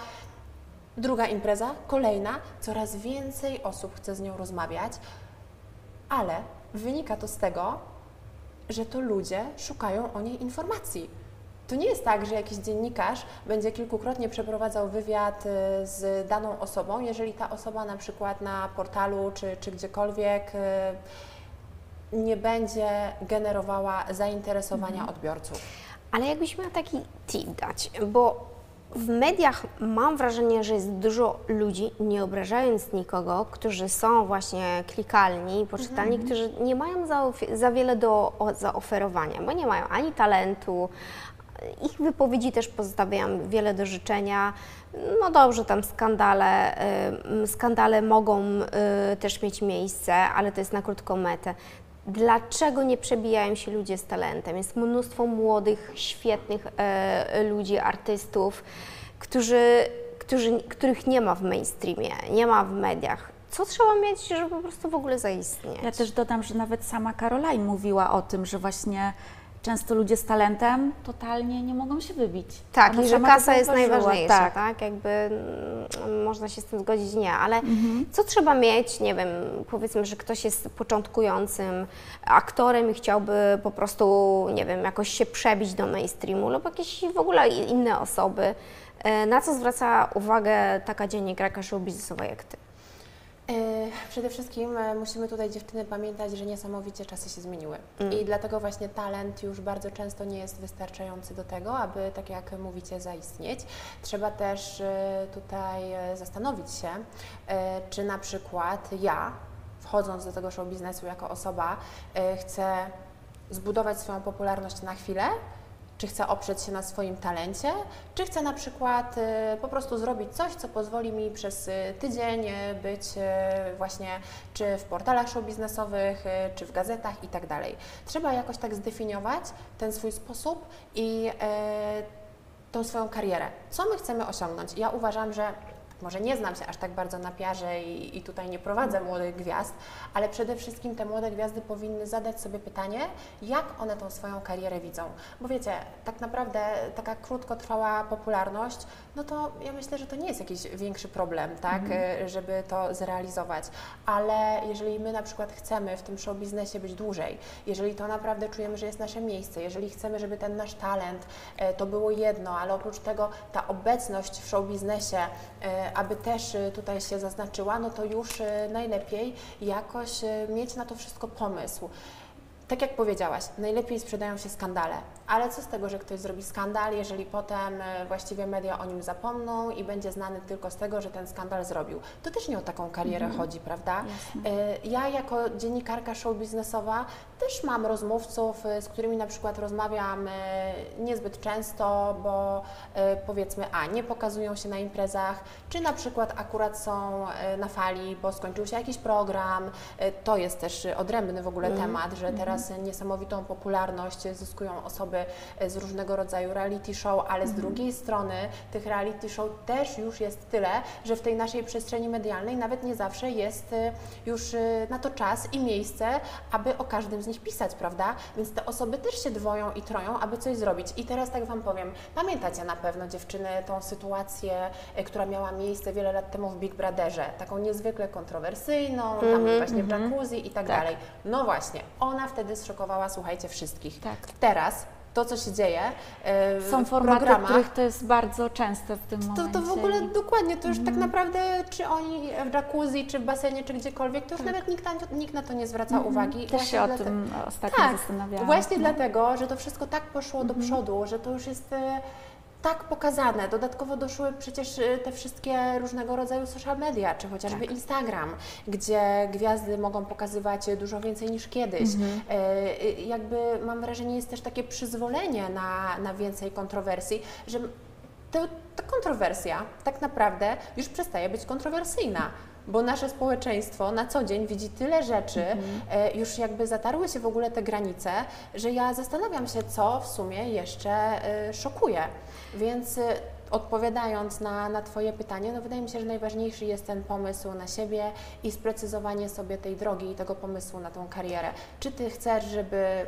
Druga impreza, kolejna, coraz więcej osób chce z nią rozmawiać, ale wynika to z tego, że to ludzie szukają o niej informacji. To nie jest tak, że jakiś dziennikarz będzie kilkukrotnie przeprowadzał wywiad y, z daną osobą, jeżeli ta osoba na przykład na portalu czy, czy gdziekolwiek y, nie będzie generowała zainteresowania odbiorców. Ale jakbyś miała taki tip dać, bo w mediach mam wrażenie, że jest dużo ludzi, nie obrażając nikogo, którzy są właśnie klikalni, poczytalni, którzy nie mają za, za wiele do o, zaoferowania, bo nie mają ani talentu, ich wypowiedzi też pozostawiają wiele do życzenia. No dobrze, tam skandale, skandale mogą y, też mieć miejsce, ale to jest na krótką metę. Dlaczego nie przebijają się ludzie z talentem? Jest mnóstwo młodych, świetnych e, ludzi, artystów, którzy, którzy, których nie ma w mainstreamie, nie ma w mediach. Co trzeba mieć, żeby po prostu w ogóle zaistnieć? Ja też dodam, że nawet sama Caroline mówiła o tym, że właśnie często ludzie z talentem totalnie nie mogą się wybić. Tak, Ona i że kasa jest najważniejsza, tak. tak? Jakby mm, można się z tym zgodzić, nie, ale Mhm. co trzeba mieć, nie wiem, powiedzmy, że ktoś jest początkującym aktorem i chciałby po prostu, nie wiem, jakoś się przebić do mainstreamu lub jakieś w ogóle inne osoby. E, Na co zwraca uwagę taka dziennikarka show biznesowa jak Ty? E, Przede wszystkim e, musimy tutaj dziewczyny pamiętać, że niesamowicie czasy się zmieniły i dlatego właśnie talent już bardzo często nie jest wystarczający do tego, aby tak jak mówicie zaistnieć. Trzeba też e, tutaj zastanowić się, czy na przykład ja, wchodząc do tego show biznesu jako osoba, chcę zbudować swoją popularność na chwilę, czy chcę oprzeć się na swoim talencie, czy chcę na przykład y, po prostu zrobić coś, co pozwoli mi przez y, tydzień y, być właśnie czy w portalach show biznesowych, czy w gazetach i tak dalej. Trzeba jakoś tak zdefiniować ten swój sposób i tą swoją karierę. Co my chcemy osiągnąć? Ja uważam, że może nie znam się aż tak bardzo na piarze i, i tutaj nie prowadzę młodych gwiazd, ale przede wszystkim te młode gwiazdy powinny zadać sobie pytanie, jak one tą swoją karierę widzą. Bo wiecie, tak naprawdę taka krótkotrwała popularność, no to ja myślę, że to nie jest jakiś większy problem, tak, y, żeby to zrealizować. Ale jeżeli my na przykład chcemy w tym show biznesie być dłużej, jeżeli to naprawdę czujemy, że jest nasze miejsce, jeżeli chcemy, żeby ten nasz talent e, to było jedno, ale oprócz tego ta obecność w show biznesie, e, aby też e, tutaj się zaznaczyła, no to już e, najlepiej jakoś e, mieć na to wszystko pomysł. Tak jak powiedziałaś, najlepiej sprzedają się skandale, ale co z tego, że ktoś zrobi skandal, jeżeli potem e, właściwie media o nim zapomną i będzie znany tylko z tego, że ten skandal zrobił. To też nie o taką karierę chodzi, prawda? E, Ja jako dziennikarka show biznesowa też mam rozmówców, e, z którymi na przykład rozmawiam niezbyt często, bo powiedzmy, a nie pokazują się na imprezach, czy na przykład akurat są na fali, bo skończył się jakiś program. To jest też odrębny w ogóle temat, że teraz niesamowitą popularność zyskują osoby e, z różnego rodzaju reality show, ale z drugiej strony tych reality show też już jest tyle, że w tej naszej przestrzeni medialnej nawet nie zawsze jest e, już e, na to czas i miejsce, aby o każdym z nich pisać, prawda? Więc te osoby też się dwoją i troją, aby coś zrobić. I teraz tak Wam powiem, pamiętacie na pewno dziewczyny tą sytuację, która miała miejsce wiele lat temu w Big Brotherze, taką niezwykle kontrowersyjną, tam właśnie w jacuzzi i tak, Tak. dalej. No właśnie, ona wtedy zszokowała, słuchajcie, wszystkich. Tak. Teraz to, co się dzieje e, Są formaty, programach, których to jest bardzo częste w tym to, momencie. to w ogóle dokładnie, to już tak naprawdę, czy oni w jacuzzi, czy w basenie, czy gdziekolwiek, to już nawet nikt na, nikt na to nie zwraca uwagi. Też Właśnie się o tym ostatnio tak, zastanawiałam. Właśnie No. dlatego, że to wszystko tak poszło do przodu, że to już jest e, tak pokazane. Dodatkowo doszły przecież e, te wszystkie różnego rodzaju social media, czy chociażby Instagram, gdzie gwiazdy mogą pokazywać dużo więcej niż kiedyś. E, e, jakby mam wrażenie, jest też takie przyzwolenie na, na więcej kontrowersji, że to, ta kontrowersja tak naprawdę już przestaje być kontrowersyjna. Bo nasze społeczeństwo na co dzień widzi tyle rzeczy, e, już jakby zatarły się w ogóle te granice, że ja zastanawiam się, co w sumie jeszcze szokuje. Więc e, odpowiadając na, na Twoje pytanie, no wydaje mi się, że najważniejszy jest ten pomysł na siebie i sprecyzowanie sobie tej drogi i tego pomysłu na tą karierę. Czy Ty chcesz, żeby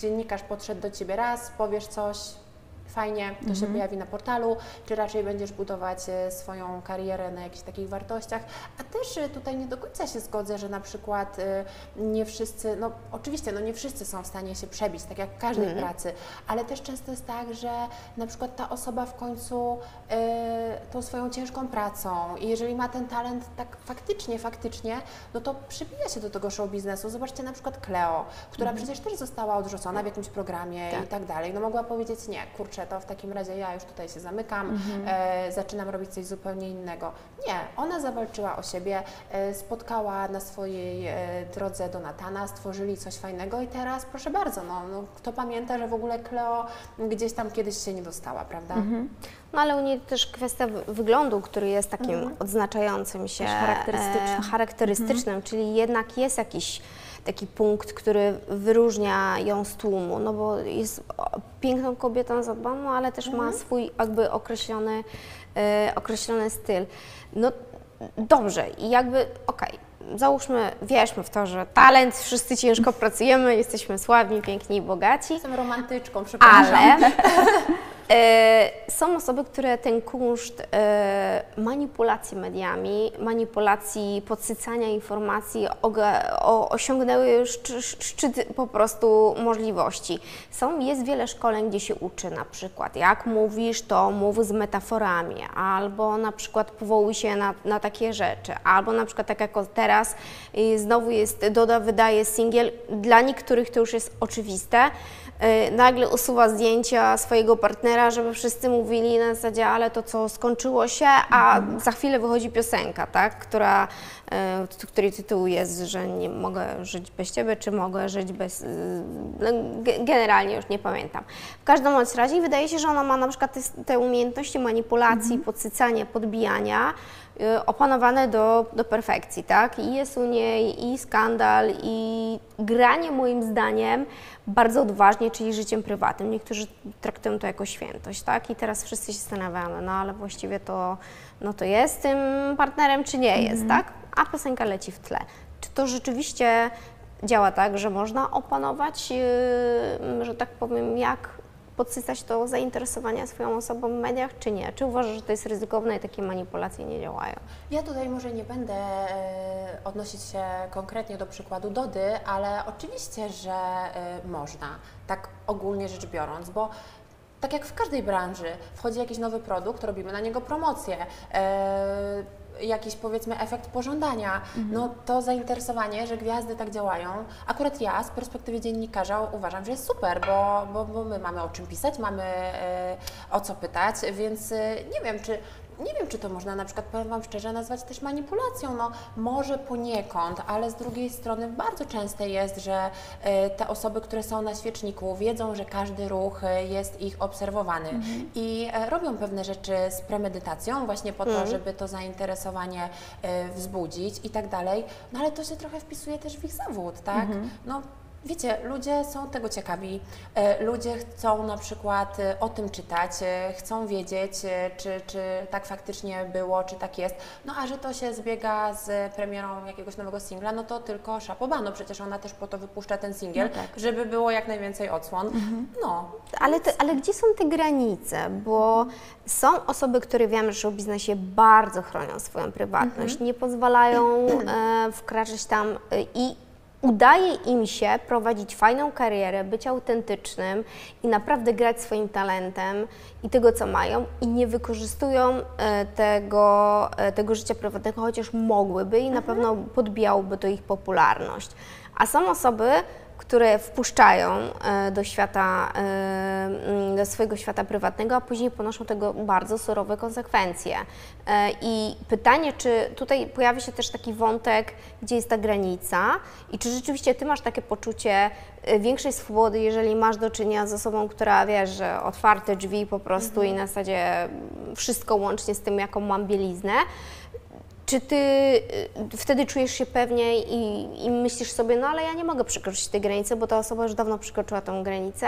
dziennikarz podszedł do Ciebie raz, powiesz coś, fajnie, to się pojawi na portalu, czy raczej będziesz budować e, swoją karierę na jakichś takich wartościach. A też e, tutaj nie do końca się zgodzę, że na przykład e, nie wszyscy, no oczywiście, no nie wszyscy są w stanie się przebić, tak jak w każdej pracy, ale też często jest tak, że na przykład ta osoba w końcu e, tą swoją ciężką pracą i jeżeli ma ten talent tak faktycznie, faktycznie, no to przybija się do tego show biznesu. Zobaczcie na przykład Cleo, która przecież też została odrzucona w jakimś programie i tak dalej. No mogła powiedzieć nie, kurczę, kurczę, to w takim razie ja już tutaj się zamykam, e, zaczynam robić coś zupełnie innego. Nie, ona zawalczyła o siebie, e, spotkała na swojej e, drodze Donatana, stworzyli coś fajnego i teraz proszę bardzo, no, no, kto pamięta, że w ogóle Kleo gdzieś tam kiedyś się nie dostała, prawda? No ale u niej też kwestia wy- wyglądu, który jest takim odznaczającym się, Też charakterystycznym. e, charakterystycznym, czyli jednak jest jakiś taki punkt, który wyróżnia ją z tłumu, no bo jest piękną kobietą zadbaną, ale też ma swój jakby określony, e, określony styl. No dobrze i jakby okej. Załóżmy, wierzmy w to, że talent, wszyscy ciężko pracujemy, jesteśmy sławni, piękni i bogaci. Jestem romantyczką, przepraszam. Ale są osoby, które ten kunszt e, manipulacji mediami, manipulacji, podsycania informacji osiągnęły już szczy- szczyt po prostu możliwości. Są, jest wiele szkoleń, gdzie się uczy. Na przykład, jak mówisz, to mów z metaforami, albo na przykład powołuj się na, na takie rzeczy, albo na przykład tak jak teraz znowu jest, Doda wydaje singiel, dla niektórych to już jest oczywiste, nagle usuwa zdjęcia swojego partnera, żeby wszyscy mówili na zasadzie, ale to co skończyło się, a za chwilę wychodzi piosenka, tak, która, y, której tytuł jest, że nie mogę żyć bez ciebie, czy mogę żyć bez, y, no, ge- generalnie już nie pamiętam. W każdym bądź razie wydaje się, że ona ma na przykład te, te umiejętności manipulacji, podsycania, podbijania, y, opanowane do, do perfekcji, tak? I jest u niej i skandal, i granie moim zdaniem bardzo odważnie, czyli życiem prywatnym. Niektórzy traktują to jako świętość, tak? I teraz wszyscy się zastanawiamy, no ale właściwie to, no to jest tym partnerem, czy nie jest, tak? A piosenka leci w tle. Czy to rzeczywiście działa tak, że można opanować, yy, że tak powiem, jak podsycać to zainteresowanie swoją osobą w mediach, czy nie? Czy uważasz, że to jest ryzykowne i takie manipulacje nie działają? Ja tutaj może nie będę e, odnosić się konkretnie do przykładu Dody, ale oczywiście, że e, można, tak ogólnie rzecz biorąc, bo tak jak w każdej branży, wchodzi jakiś nowy produkt, robimy na niego promocję. Jakiś powiedzmy efekt pożądania, no to zainteresowanie, że gwiazdy tak działają. Akurat ja z perspektywy dziennikarza uważam, że jest super, bo, bo, bo my mamy o czym pisać, mamy e, o co pytać, więc e, nie wiem, czy nie wiem, czy to można na przykład, powiem Wam szczerze, nazwać też manipulacją. No, może poniekąd, ale z drugiej strony bardzo częste jest, że e, te osoby, które są na świeczniku, wiedzą, że każdy ruch e, jest ich obserwowany i e, robią pewne rzeczy z premedytacją, właśnie po to, żeby to zainteresowanie wzbudzić i tak dalej. No ale to się trochę wpisuje też w ich zawód, tak? No, Wiecie, ludzie są tego ciekawi. E, Ludzie chcą na przykład e, o tym czytać, e, chcą wiedzieć, czy, czy tak faktycznie było, czy tak jest. No a że to się zbiega z premierą jakiegoś nowego singla, no to tylko szapoba. No przecież ona też po to wypuszcza ten singiel, żeby było jak najwięcej odsłon. No, Ale, ale gdzie są te granice? Bo są osoby, które wiemy, że w biznesie bardzo chronią swoją prywatność, nie pozwalają e, wkraczać tam i udaje im się prowadzić fajną karierę, być autentycznym i naprawdę grać swoim talentem i tego, co mają, i nie wykorzystują e, tego, e, tego życia prywatnego, chociaż mogłyby i na pewno podbijałoby to ich popularność. A są osoby, które wpuszczają e, do świata, e, mm, do swojego świata prywatnego, a później ponoszą tego bardzo surowe konsekwencje. E, I pytanie, czy tutaj pojawia się też taki wątek, gdzie jest ta granica i czy rzeczywiście Ty masz takie poczucie większej swobody, jeżeli masz do czynienia z osobą, która wiesz, że otwarte drzwi po prostu i na zasadzie wszystko łącznie z tym, jaką mam bieliznę, czy ty y, wtedy czujesz się pewniej i, i myślisz sobie, no ale ja nie mogę przekroczyć tej granicy, bo ta osoba już dawno przekroczyła tą granicę?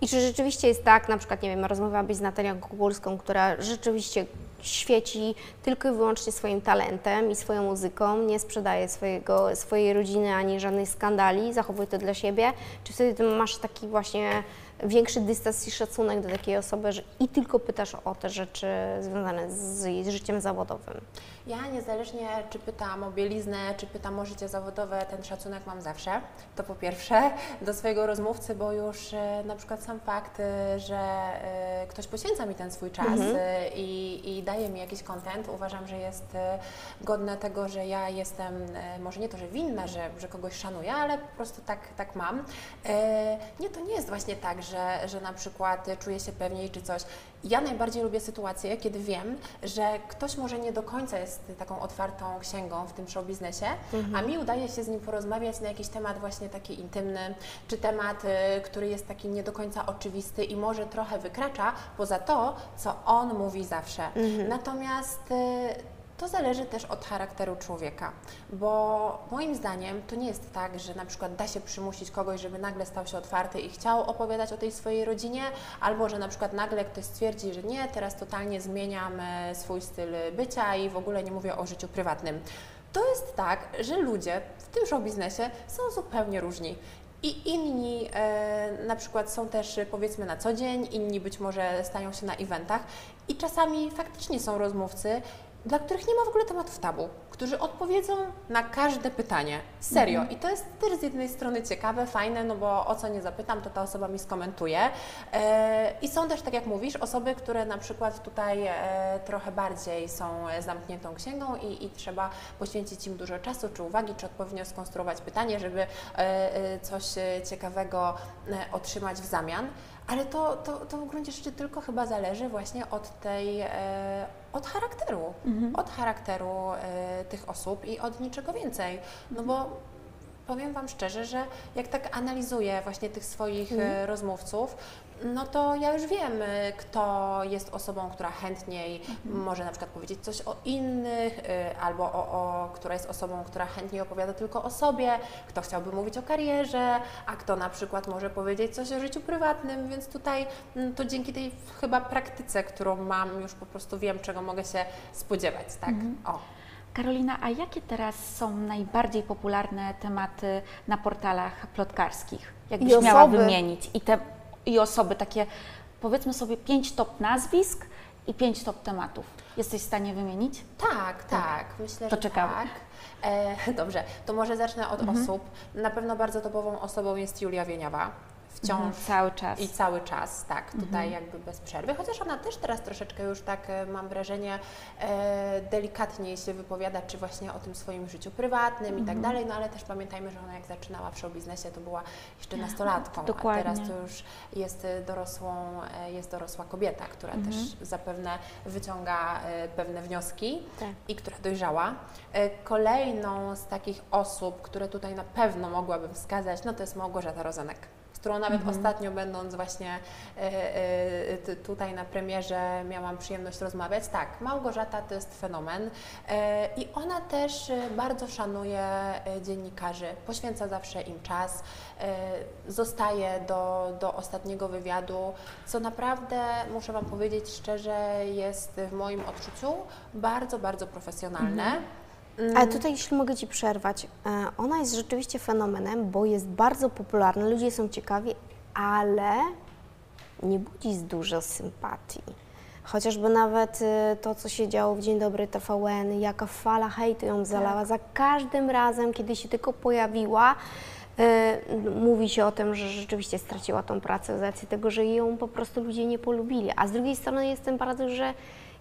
I czy rzeczywiście jest tak, na przykład, nie wiem, rozmawiałabyś z Natalią Kukulską, która rzeczywiście świeci tylko i wyłącznie swoim talentem i swoją muzyką, nie sprzedaje swojego, swojej rodziny ani żadnych skandali, zachowuje to dla siebie? Czy wtedy ty masz taki właśnie większy dystans i szacunek do takiej osoby, że i tylko pytasz o te rzeczy związane z życiem zawodowym? Ja niezależnie czy pytam o bieliznę, czy pytam o życie zawodowe, ten szacunek mam zawsze. To po pierwsze do swojego rozmówcy, bo już e, na przykład sam fakt, e, że e, ktoś poświęca mi ten swój czas e, i, i daje mi jakiś content, uważam, że jest godne tego, że ja jestem, może nie to, że winna, że, że kogoś szanuję, ale po prostu tak, tak mam. Nie, to nie jest właśnie tak, że, że na przykład czuję się pewniej czy coś. Ja najbardziej lubię sytuacje, kiedy wiem, że ktoś może nie do końca jest taką otwartą księgą w tym show biznesie, a mi udaje się z nim porozmawiać na jakiś temat właśnie taki intymny, czy temat, y, który jest taki nie do końca oczywisty i może trochę wykracza poza to, co on mówi zawsze. Natomiast y, to zależy też od charakteru człowieka, bo moim zdaniem to nie jest tak, że na przykład da się przymusić kogoś, żeby nagle stał się otwarty i chciał opowiadać o tej swojej rodzinie, albo że na przykład nagle ktoś stwierdzi, że nie, teraz totalnie zmieniam e, swój styl bycia i w ogóle nie mówię o życiu prywatnym. To jest tak, że ludzie w tym show biznesie są zupełnie różni. I inni e, na przykład są też e, powiedzmy na co dzień, inni być może stają się na eventach i czasami faktycznie są rozmówcy, dla których nie ma w ogóle tematów tabu, którzy odpowiedzą na każde pytanie. Serio. I to jest też z jednej strony ciekawe, fajne, no bo o co nie zapytam, to ta osoba mi skomentuje. E, I są też, tak jak mówisz, osoby, które na przykład tutaj e, trochę bardziej są e, zamkniętą księgą i, i trzeba poświęcić im dużo czasu czy uwagi, czy odpowiednio skonstruować pytanie, żeby coś ciekawego otrzymać w zamian. Ale to, to, to w gruncie rzeczy tylko chyba zależy właśnie od tej, e, od charakteru, od charakteru e, tych osób i od niczego więcej. No bo powiem Wam szczerze, że jak tak analizuję właśnie tych swoich e, rozmówców, no to ja już wiem, e, kto jest osobą, która chętniej może na przykład powiedzieć coś o innych, e, albo o, o, która jest osobą, która chętniej opowiada tylko o sobie, kto chciałby mówić o karierze, a kto na przykład może powiedzieć coś o życiu prywatnym, więc tutaj mm, to dzięki tej chyba praktyce, którą mam, już po prostu wiem, czego mogę się spodziewać, tak? O. Karolina, a jakie teraz są najbardziej popularne tematy na portalach plotkarskich? Jakbyś miała wymienić i, te, i osoby takie, powiedzmy sobie pięć top nazwisk i pięć top tematów. Jesteś w stanie wymienić? Tak, tak, myślę, To że tak. E, dobrze, to może zacznę od osób. Na pewno bardzo topową osobą jest Julia Wieniawa. Wciąż Mhm, cały czas. i cały czas, tak, tutaj jakby bez przerwy. Chociaż ona też teraz troszeczkę już tak, e, mam wrażenie, e, delikatniej się wypowiada, czy właśnie o tym swoim życiu prywatnym i tak dalej, no ale też pamiętajmy, że ona jak zaczynała w show biznesie, to była jeszcze nastolatką, Dokładnie. a teraz to już jest e, dorosłą, e, jest dorosła kobieta, która też zapewne wyciąga pewne wnioski Tak. i która dojrzała. Kolejną z takich osób, które tutaj na pewno mogłabym wskazać, no to jest Małgorzata Rozenek, którą nawet ostatnio będąc właśnie e, e, tutaj na premierze miałam przyjemność rozmawiać. Tak, Małgorzata to jest fenomen e, i ona też bardzo szanuje dziennikarzy, poświęca zawsze im czas, zostaje do, do ostatniego wywiadu, co naprawdę, muszę Wam powiedzieć szczerze, jest w moim odczuciu bardzo, bardzo profesjonalne. Ale tutaj, jeśli mogę Ci przerwać, e, ona jest rzeczywiście fenomenem, bo jest bardzo popularna, ludzie są ciekawi, ale nie budzi dużo sympatii. Chociażby nawet e, to, co się działo w Dzień Dobry TVN, jaka fala hejtu ją zalała. Za każdym razem, kiedy się tylko pojawiła, e, mówi się o tym, że rzeczywiście straciła tą pracę z racji tego, że ją po prostu ludzie nie polubili. A z drugiej strony jest ten paradoks, że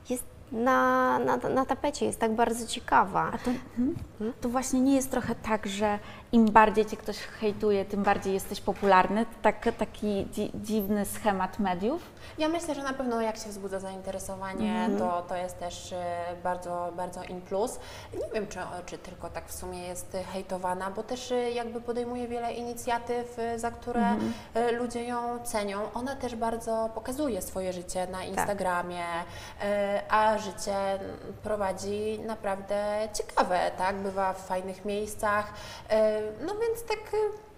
jest na, na, na tapecie, jest tak bardzo ciekawa. A to, mhm. to właśnie nie jest trochę tak, że im bardziej cię ktoś hejtuje, tym bardziej jesteś popularny? Tak, taki dzi dziwny schemat mediów? Ja myślę, że na pewno jak się wzbudza zainteresowanie, to, to jest też e, bardzo, bardzo in plus. Nie wiem, czy, czy tylko tak w sumie jest hejtowana, bo też e, jakby podejmuje wiele inicjatyw, e, za które e, ludzie ją cenią. Ona też bardzo pokazuje swoje życie na Instagramie, e, a życie prowadzi naprawdę ciekawe, tak? Bywa w fajnych miejscach. E, No więc tak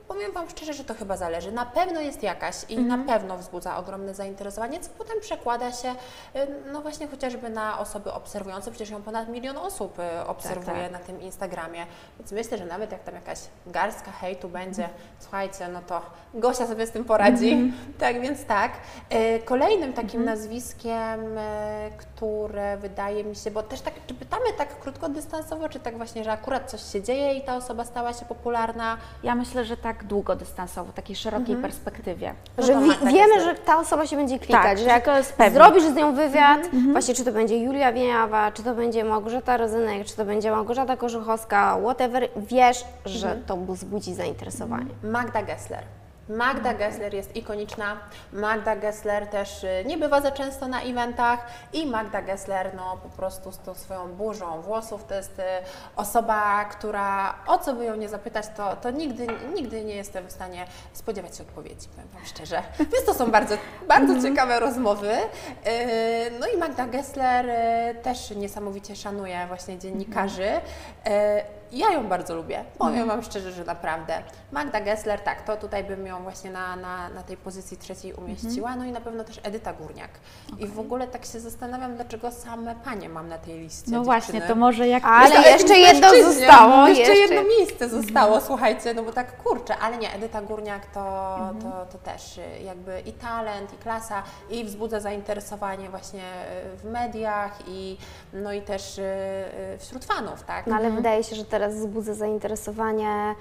Powiem Wam szczerze, że to chyba zależy. Na pewno jest jakaś i na pewno wzbudza ogromne zainteresowanie, co potem przekłada się y, no właśnie chociażby na osoby obserwujące. Przecież ją ponad milion osób y, obserwuje tak. na tym Instagramie. Więc myślę, że nawet jak tam jakaś garstka hejtu będzie, słuchajcie, no to Gosia sobie z tym poradzi. Tak więc tak. Y, Kolejnym takim nazwiskiem, y, które wydaje mi się, bo też tak, czy pytamy tak krótkodystansowo, czy tak właśnie, że akurat coś się dzieje i ta osoba stała się popularna, Ja myślę, że tak tak długodystansowo, w takiej szerokiej perspektywie. No że wi- Magda wiemy, że ta osoba się będzie klikać, Tak, że jak zrobisz z nią wywiad, właśnie czy to będzie Julia Wieniawa, czy to będzie Małgorzata Rozynek, czy to będzie Małgorzata Korzuchowska, whatever, wiesz, że to wzbudzi zainteresowanie. Magda Gessler. Magda Gessler jest ikoniczna. Magda Gessler też y, nie bywa za często na eventach i Magda Gessler no po prostu z tą swoją burzą włosów to jest y, osoba, która o co by ją nie zapytać, to, to nigdy, nigdy nie jestem w stanie spodziewać się odpowiedzi, powiem Wam szczerze. Więc to są bardzo, bardzo ciekawe rozmowy. Y, No i Magda Gessler też niesamowicie szanuje właśnie dziennikarzy. Ja ją bardzo lubię, powiem Wam szczerze, że naprawdę. Magda Gessler, tak, to tutaj bym ją właśnie na, na, na tej pozycji trzeciej umieściła, no i na pewno też Edyta Górniak. I w ogóle tak się zastanawiam, dlaczego same panie mam na tej liście. No dziewczyny. właśnie, to może jak Ale jeszcze jedno mężczyźnie. zostało, Jeszcze, jeszcze- jedno miejsce zostało, słuchajcie, no bo tak kurczę, ale nie, Edyta Górniak to, to, to też y, jakby i talent, i klasa, i wzbudza zainteresowanie właśnie y, w mediach, i no i też y, wśród fanów, tak? No ale wydaje się, że teraz wzbudza zainteresowanie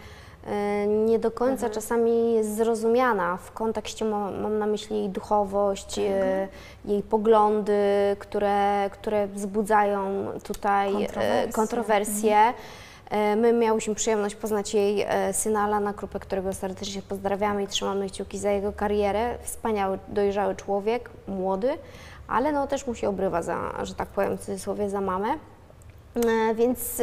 e, nie do końca czasami jest zrozumiana. W kontekście mam, mam na myśli jej duchowość, e, jej poglądy, które, które wzbudzają tutaj e, Kontrowersje. kontrowersje. E, My miałyśmy przyjemność poznać jej syna Alana Krupę, którego serdecznie pozdrawiamy i trzymamy kciuki za jego karierę. Wspaniały, dojrzały człowiek, młody, ale no też mu się obrywa za, że tak powiem w cudzysłowie, za mamę. Więc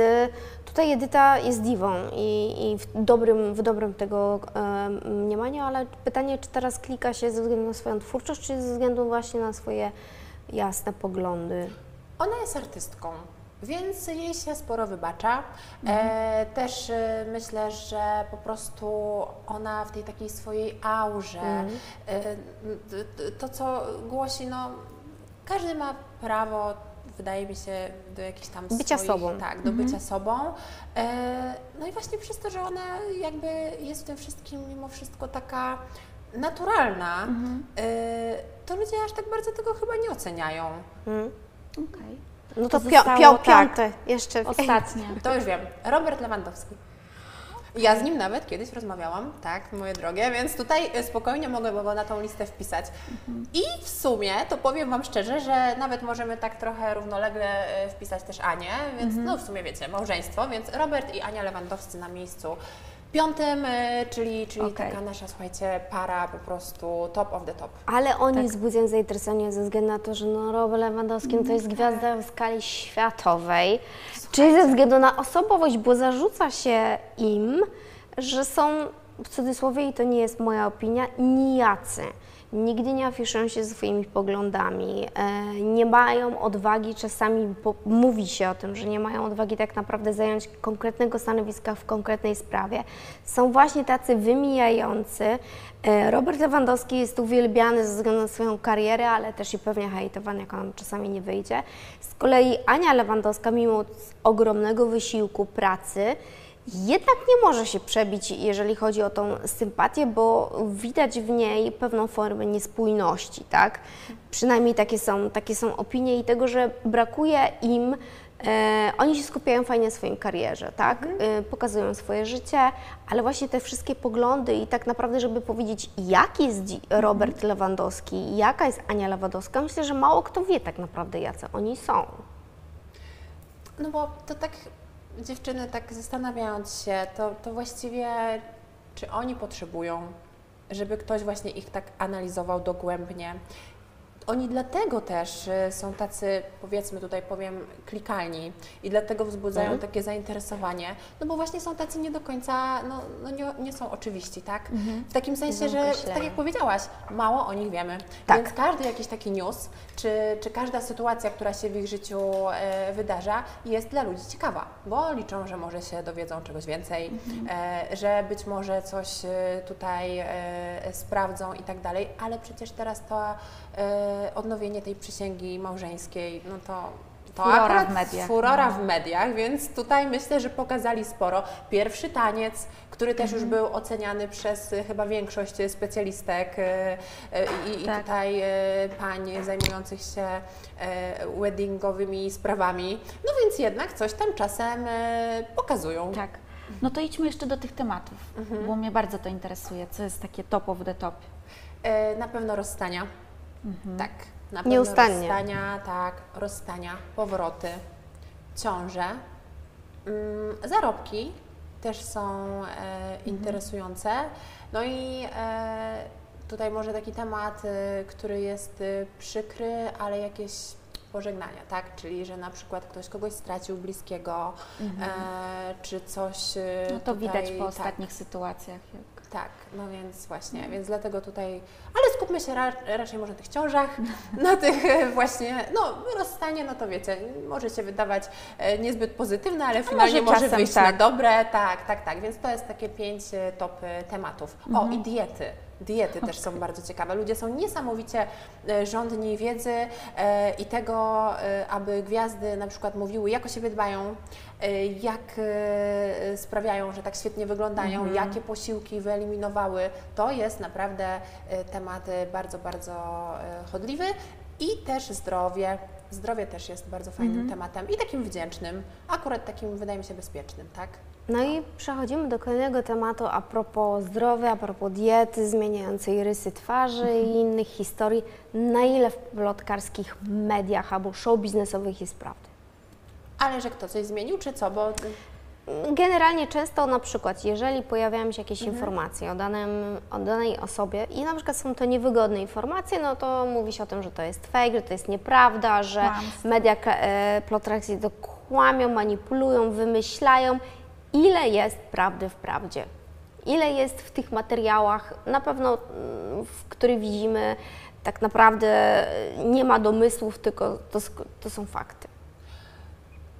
tutaj Edyta jest diwą i, i w, dobrym, w dobrym tego e, mniemaniu, ale pytanie, czy teraz klika się ze względu na swoją twórczość, czy ze względu właśnie na swoje jasne poglądy. Ona jest artystką, więc jej się sporo wybacza. E, też e, myślę, że po prostu ona w tej takiej swojej aurze, e, d- d- to co głosi, no każdy ma prawo, wydaje mi się, do jakichś tam Bycia swoich, sobą. Tak, do bycia sobą. E, no i właśnie przez to, że ona jakby jest w tym wszystkim mimo wszystko taka naturalna, e, to ludzie aż tak bardzo tego chyba nie oceniają. Mm. Okej. No to, To pio, zostało, pio, tak. piąte jeszcze. Ostatnie. To już wiem. Robert Lewandowski. Ja z nim nawet kiedyś rozmawiałam, tak, moje drogie, więc tutaj e, spokojnie mogę go na tą listę wpisać. I w sumie, to powiem Wam szczerze, że nawet możemy tak trochę równolegle e, wpisać też Anię, więc no w sumie wiecie, małżeństwo, więc Robert i Ania Lewandowscy na miejscu piątym, e, czyli, czyli Okej. taka nasza, słuchajcie, para po prostu top of the top. Ale oni Tak. wzbudzają zainteresowanie ze względu na to, że no Robert Lewandowski no to jest gwiazda w skali światowej, czyli ze względu na osobowość, bo zarzuca się im, że są, w cudzysłowie, i to nie jest moja opinia, nijacy. Nigdy nie afiszują się swoimi poglądami, e, nie mają odwagi, czasami mówi się o tym, że nie mają odwagi tak naprawdę zająć konkretnego stanowiska w konkretnej sprawie. Są właśnie tacy wymijający. E, Robert Lewandowski jest uwielbiany ze względu na swoją karierę, ale też i pewnie hejtowany, jak on czasami nie wyjdzie. Z kolei Ania Lewandowska, mimo ogromnego wysiłku pracy, jednak nie może się przebić, jeżeli chodzi o tą sympatię, bo widać w niej pewną formę niespójności, tak? Przynajmniej takie są, takie są opinie i tego, że brakuje im. E, oni się skupiają fajnie na swoim karierze, tak? E, pokazują swoje życie, ale właśnie te wszystkie poglądy i tak naprawdę, żeby powiedzieć, jaki jest dzi- Robert Lewandowski, jaka jest Ania Lewandowska, myślę, że mało kto wie tak naprawdę, jacy oni są. No bo to tak dziewczyny, tak zastanawiając się, to, to właściwie czy oni potrzebują, żeby ktoś właśnie ich tak analizował dogłębnie. Oni dlatego też y, są tacy, powiedzmy tutaj powiem, klikalni i dlatego wzbudzają Mhm. takie zainteresowanie, no bo właśnie są tacy nie do końca, no, no nie, nie są oczywiści, tak? W takim sensie, że tak jak powiedziałaś, mało o nich wiemy. Tak. Więc każdy jakiś taki news, czy, czy każda sytuacja, która się w ich życiu e, wydarza, jest dla ludzi ciekawa, bo liczą, że może się dowiedzą czegoś więcej, e, że być może coś e, tutaj sprawdzą i tak dalej, ale przecież teraz to odnowienie tej przysięgi małżeńskiej, no to to Furora akurat w mediach. Furora w mediach, więc tutaj myślę, że pokazali sporo. Pierwszy taniec, który też już był oceniany przez e, chyba większość e, specjalistek e, i, i Tak. tutaj e, pań zajmujących się weddingowymi sprawami. No więc jednak coś tam czasem pokazują. Tak. No to idźmy jeszcze do tych tematów, Mhm. bo mnie bardzo to interesuje. Co jest takie top of the top? Na pewno rozstania. Tak. Na pewno Nieustannie. rozstania, tak, rozstania, powroty, ciąże. Mm, zarobki też są e, interesujące. No i e, tutaj może taki temat, e, który jest e, przykry, ale jakieś pożegnania, tak? Czyli, że na przykład ktoś kogoś stracił bliskiego, e, czy coś. e, No to widać tutaj, po tak, ostatnich sytuacjach. Tak, no więc właśnie, więc dlatego tutaj, ale skupmy się ra, raczej może na tych ciążach, na tych e, właśnie, no rozstanie, no to wiecie, może się wydawać e, niezbyt pozytywne, ale finalnie może może, wyjść tak. na dobre, tak, tak, tak, więc to jest takie pięć e, top tematów. O i diety. Diety też są bardzo ciekawe. Ludzie są niesamowicie e, żądni wiedzy e, i tego, e, aby gwiazdy na przykład mówiły, jak o siebie dbają, e, jak e, sprawiają, że tak świetnie wyglądają, jakie posiłki wyeliminowały. To jest naprawdę e, temat e, bardzo, bardzo e, chodliwy i też zdrowie. Zdrowie też jest bardzo fajnym tematem i takim wdzięcznym, akurat takim wydaje mi się bezpiecznym, tak? No i przechodzimy do kolejnego tematu a propos zdrowia, a propos diety zmieniającej rysy twarzy i innych historii. Na ile w plotkarskich mediach albo show biznesowych jest prawdy? Ale że kto coś zmienił, czy co? Bo Generalnie często na przykład, jeżeli pojawiają się jakieś informacje o, danym, o danej osobie i na przykład są to niewygodne informacje, no to mówi się o tym, że to jest fake, że to jest nieprawda, że Kłamstwo. media e, plotkarskie to kłamią, manipulują, wymyślają. Ile jest prawdy w prawdzie? Ile jest w tych materiałach, na pewno mm, w których widzimy, tak naprawdę nie ma domysłów, tylko to, to są fakty.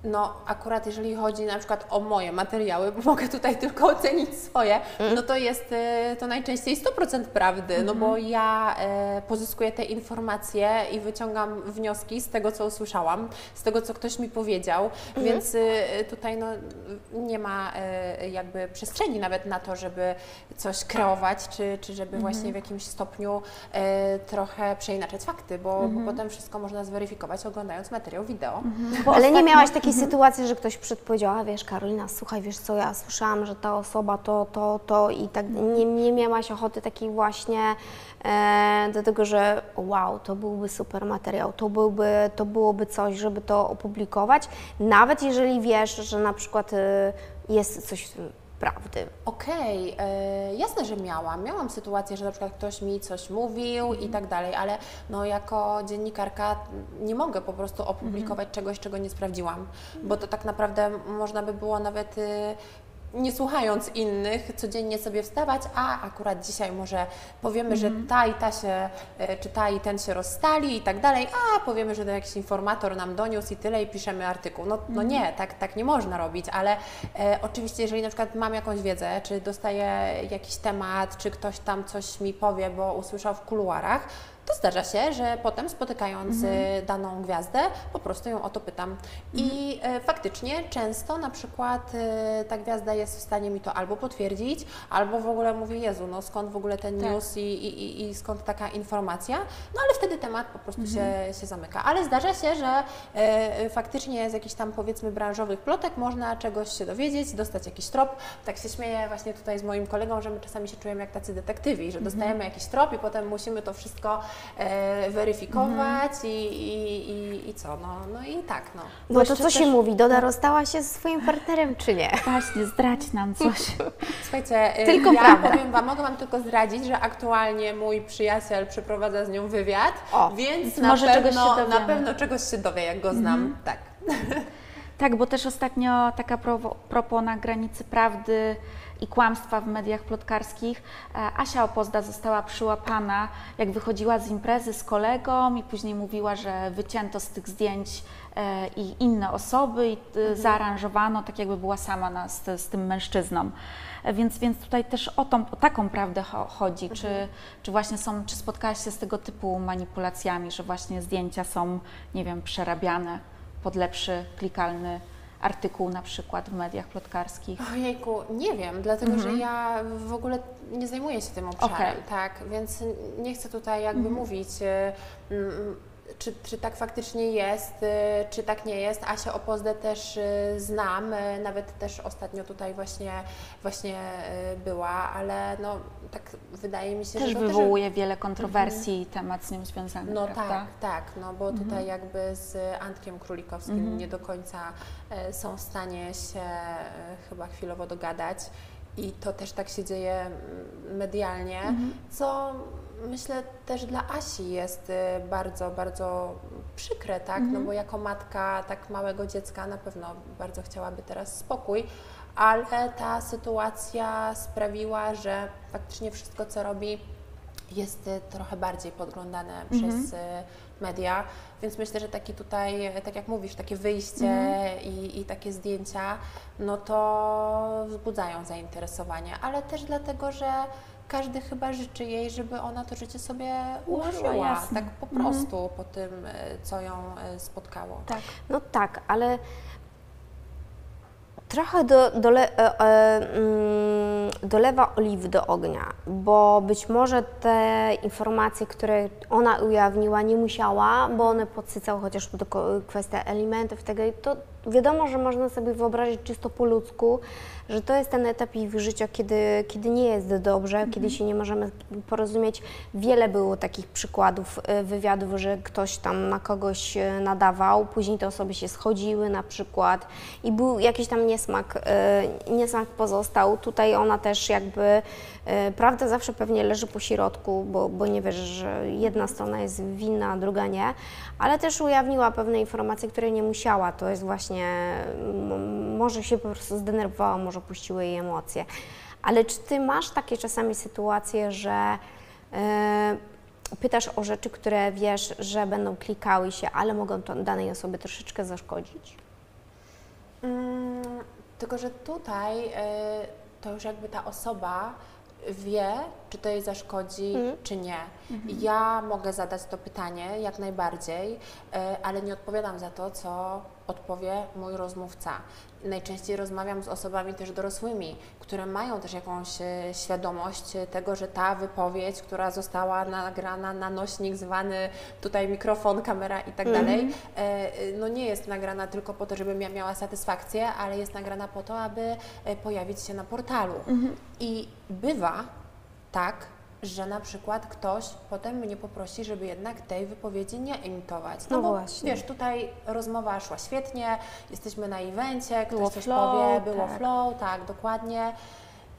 No, akurat jeżeli chodzi na przykład o moje materiały, bo mogę tutaj tylko ocenić swoje, no to jest e, to najczęściej 100% prawdy, no bo ja e, pozyskuję te informacje i wyciągam wnioski z tego, co usłyszałam, z tego, co ktoś mi powiedział, więc e, tutaj no, nie ma e, jakby przestrzeni nawet na to, żeby coś kreować, czy, czy żeby właśnie w jakimś stopniu trochę przeinaczać fakty, bo, bo potem wszystko można zweryfikować oglądając materiał wideo. Ale nie miałaś takiej sytuacji, że ktoś przedpowiedział, a wiesz Karolina, słuchaj, wiesz co, ja słyszałam, że ta osoba to, to, to i tak nie, nie miałaś ochoty takiej właśnie e, do tego, że wow, to byłby super materiał, to, byłby, to byłoby coś, żeby to opublikować, nawet jeżeli wiesz, że na przykład e, jest coś prawdy. Okej, e, jasne, że miałam. Miałam sytuację, że na przykład ktoś mi coś mówił i tak dalej, ale no jako dziennikarka nie mogę po prostu opublikować czegoś, czego nie sprawdziłam, bo to tak naprawdę można by było nawet y, nie słuchając innych, codziennie sobie wstawać, a akurat dzisiaj może powiemy, że ta i ta się, e, czy ta i ten się rozstali i tak dalej, a powiemy, że to jakiś informator nam doniósł i tyle i piszemy artykuł. No, no nie, tak, tak nie można robić, ale e, oczywiście jeżeli na przykład mam jakąś wiedzę, czy dostaję jakiś temat, czy ktoś tam coś mi powie, bo usłyszał w kuluarach, to zdarza się, że potem spotykając e, daną gwiazdę, po prostu ją o to pytam. I e, faktycznie często na przykład e, ta gwiazda jest w stanie mi to albo potwierdzić, albo w ogóle mówi, Jezu, no skąd w ogóle ten Tak. news i, i, i- skąd taka informacja, no ale wtedy temat po prostu się, się zamyka. Ale zdarza się, że faktycznie z jakichś tam powiedzmy branżowych plotek można czegoś się dowiedzieć, dostać jakiś trop. Tak się śmieję właśnie tutaj z moim kolegą, że my czasami się czujemy jak tacy detektywi, że dostajemy jakiś trop i potem musimy to wszystko e, weryfikować i, i, i, i co, no, no i tak, no. No to co się też- mówi? Doda rozstała się ze swoim partnerem, czy nie? Właśnie, zdradź nam coś. Słuchajcie, y, Tylko ja prawda. powiem Wam, mogę Wam tylko zdradzić, że aktualnie mój przyjaciel przeprowadza z nią wywiad, O, więc na, może czegoś pewno, się na pewno czegoś się dowie, jak go znam. Tak. Tak, bo też ostatnio taka prowo- propos na granicy prawdy i kłamstwa w mediach plotkarskich. e, Asia Opozda została przyłapana, jak wychodziła z imprezy z kolegą i później mówiła, że wycięto z tych zdjęć e, i inne osoby i e, zaaranżowano tak, jakby była sama na, z, z tym mężczyzną. Więc, więc tutaj też o, tą, o taką prawdę cho- chodzi. Czy, czy właśnie są, czy spotkałaś się z tego typu manipulacjami, że właśnie zdjęcia są, nie wiem, przerabiane pod lepszy, klikalny artykuł na przykład w mediach plotkarskich. Ojejku, nie wiem, dlatego że ja w ogóle nie zajmuję się tym obszarem, Okej. tak, więc nie chcę tutaj jakby mówić. y, mm, czy, czy tak faktycznie jest, y, czy tak nie jest. Asię Opozdę też y, znam, y, nawet też ostatnio tutaj właśnie, właśnie była, ale no tak wydaje mi się, też że to wywołuje też... wiele kontrowersji mhm. temat z nią związany. No prawda? tak, tak, no bo mhm. tutaj jakby z Antkiem Królikowskim mhm. nie do końca są w stanie się chyba chwilowo dogadać. I to też tak się dzieje mm, medialnie, mhm. co myślę też dla Asi jest y, bardzo, bardzo przykre, tak? No mhm. No bo jako matka tak małego dziecka na pewno bardzo chciałaby teraz spokój, ale ta sytuacja sprawiła, że faktycznie wszystko, co robi, jest y, trochę bardziej podglądane mhm. przez y, media, więc myślę, że taki tutaj, tak jak mówisz, takie wyjście mhm. i, i takie zdjęcia, no to wzbudzają zainteresowanie, ale też dlatego, że każdy chyba życzy jej, żeby ona to życie sobie ułożyła, tak po mhm. prostu mhm. po tym, e, co ją e, spotkało. Tak. No tak, ale trochę do, dole, e, mm, dolewa oliwy do ognia, bo być może te informacje, które ona ujawniła, nie musiała, bo one podsycały chociaż to kwestia elementów tego, to wiadomo, że można sobie wyobrazić czysto po ludzku, że to jest ten etap ich życia, kiedy, kiedy nie jest dobrze, mhm. kiedy się nie możemy porozumieć. Wiele było takich przykładów e, wywiadów, że ktoś tam na kogoś e, nadawał, później te osoby się schodziły na przykład i był jakiś tam niesmak, e, niesmak pozostał. Tutaj ona też jakby, prawda zawsze pewnie leży po środku, bo, bo nie wiesz, że jedna strona jest winna, a druga nie, ale też ujawniła pewne informacje, które nie musiała. To jest właśnie, może się po prostu zdenerwowała, może opuściły jej emocje. Ale czy ty masz takie czasami sytuacje, że yy, pytasz o rzeczy, które wiesz, że będą klikały się, ale mogą to danej osobie troszeczkę zaszkodzić? Mm, tylko, że tutaj yy, to już jakby ta osoba wie, czy to jej zaszkodzi, mm. czy nie. Mm-hmm. Ja mogę zadać to pytanie jak najbardziej, e, ale nie odpowiadam za to, co odpowie mój rozmówca. Najczęściej rozmawiam z osobami też dorosłymi, które mają też jakąś e, świadomość tego, że ta wypowiedź, która została nagrana na nośnik zwany tutaj mikrofon, kamera i tak dalej, mhm. e, no nie jest nagrana tylko po to, żebym ja miała satysfakcję, ale jest nagrana po to, aby pojawić się na portalu. Mhm. I bywa tak, że na przykład ktoś potem mnie poprosi, żeby jednak tej wypowiedzi nie emitować. No, no bo właśnie. wiesz, tutaj rozmowa szła świetnie, jesteśmy na evencie, ktoś było coś flow, powie, było tak. flow, tak, dokładnie.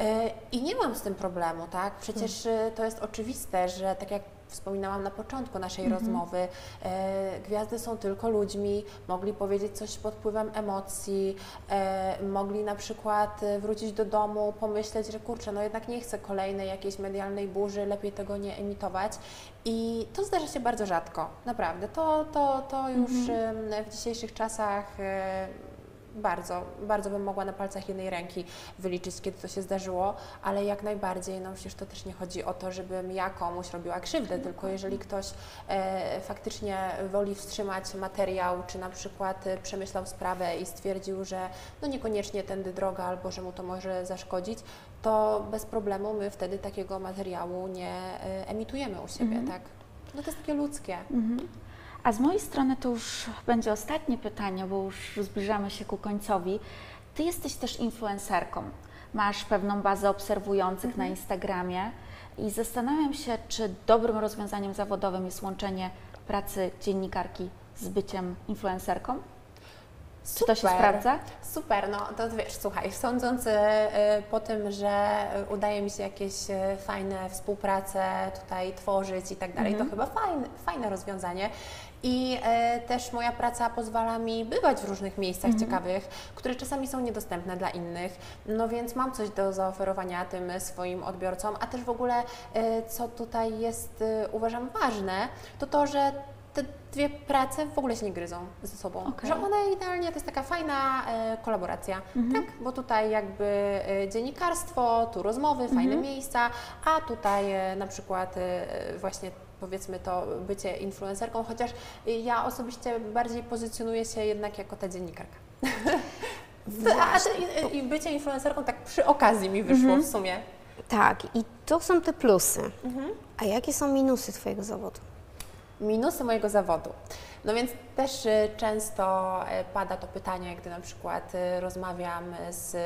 E, I nie mam z tym problemu, tak? Przecież hmm. to jest oczywiste, że tak jak wspominałam na początku naszej mhm. rozmowy, e, gwiazdy są tylko ludźmi, mogli powiedzieć coś pod wpływem emocji, e, mogli na przykład e, wrócić do domu, pomyśleć, że kurczę, no jednak nie chcę kolejnej jakiejś medialnej burzy, lepiej tego nie emitować. I to zdarza się bardzo rzadko, naprawdę. To, to, to już mhm. w dzisiejszych czasach e, bardzo, bardzo bym mogła na palcach jednej ręki wyliczyć, kiedy to się zdarzyło, ale jak najbardziej, no przecież to też nie chodzi o to, żebym ja komuś robiła krzywdę, tylko jeżeli ktoś e, faktycznie woli wstrzymać materiał, czy na przykład e, przemyślał sprawę i stwierdził, że no niekoniecznie tędy droga, albo że mu to może zaszkodzić, to bez problemu my wtedy takiego materiału nie e, emitujemy u siebie, mhm. tak? No to jest takie ludzkie. Mhm. A z mojej strony to już będzie ostatnie pytanie, bo już zbliżamy się ku końcowi. Ty jesteś też influencerką. Masz pewną bazę obserwujących mhm. na Instagramie i zastanawiam się, czy dobrym rozwiązaniem zawodowym jest łączenie pracy dziennikarki z byciem influencerką? Super. Czy to się sprawdza? Super, no to wiesz, słuchaj, sądząc e, po tym, że udaje mi się jakieś e, fajne współprace tutaj tworzyć i tak dalej, to mhm. chyba fajne, fajne rozwiązanie. I e, też moja praca pozwala mi bywać w różnych miejscach mhm. ciekawych, które czasami są niedostępne dla innych. No więc mam coś do zaoferowania tym swoim odbiorcom, a też w ogóle, e, co tutaj jest, e, uważam, ważne, to to, że te dwie prace w ogóle się nie gryzą ze sobą. Okay. Że one idealnie, to jest taka fajna e, kolaboracja, mhm. tak? Bo tutaj jakby e, dziennikarstwo, tu rozmowy, fajne mhm. miejsca, a tutaj e, na przykład e, właśnie powiedzmy to bycie influencerką, chociaż ja osobiście bardziej pozycjonuję się jednak jako ta dziennikarka. A, I bycie influencerką tak przy okazji mi wyszło mhm. w sumie. Tak, i to są te plusy. Mhm. A jakie są minusy Twojego zawodu? Minusy mojego zawodu. No więc też y, często y, pada to pytanie, gdy na przykład y, rozmawiam z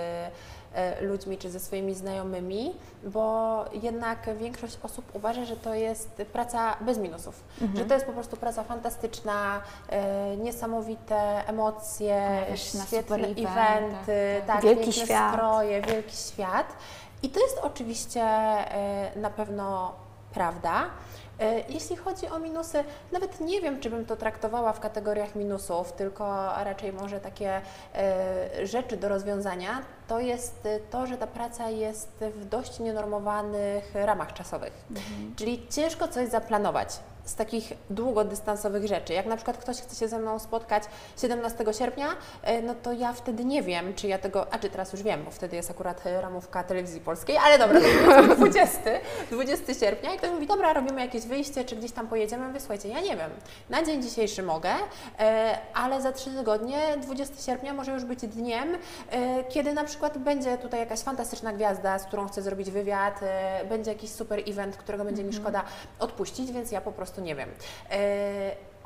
ludźmi czy ze swoimi znajomymi, bo jednak większość osób uważa, że to jest praca bez minusów, mhm. że to jest po prostu praca fantastyczna, niesamowite emocje, świetne eventy, tak, tak. tak wielki świat. stroje, wielki świat. I to jest oczywiście na pewno prawda. E, jeśli chodzi o minusy, nawet nie wiem, czy bym to traktowała w kategoriach minusów, tylko raczej może takie e, rzeczy do rozwiązania. To jest to, że ta praca jest w dość nienormowanych ramach czasowych. Mhm. Czyli ciężko coś zaplanować z takich długodystansowych rzeczy. Jak na przykład ktoś chce się ze mną spotkać 17 sierpnia, e, no to ja wtedy nie wiem, czy ja tego, a czy teraz już wiem, bo wtedy jest akurat e, ramówka telewizji polskiej, ale dobra, to jest 20, 20 sierpnia i ktoś mówi, dobra, robimy jakieś wyjście, czy gdzieś tam pojedziemy, wysłuchajcie, ja nie wiem. Na dzień dzisiejszy mogę, e, ale za 3 tygodnie, 20 sierpnia może już być dniem, kiedy na przykład będzie tutaj jakaś fantastyczna gwiazda, z którą chcę zrobić wywiad, będzie jakiś super event, którego będzie mi mhm. szkoda odpuścić, więc ja po prostu prostu nie wiem.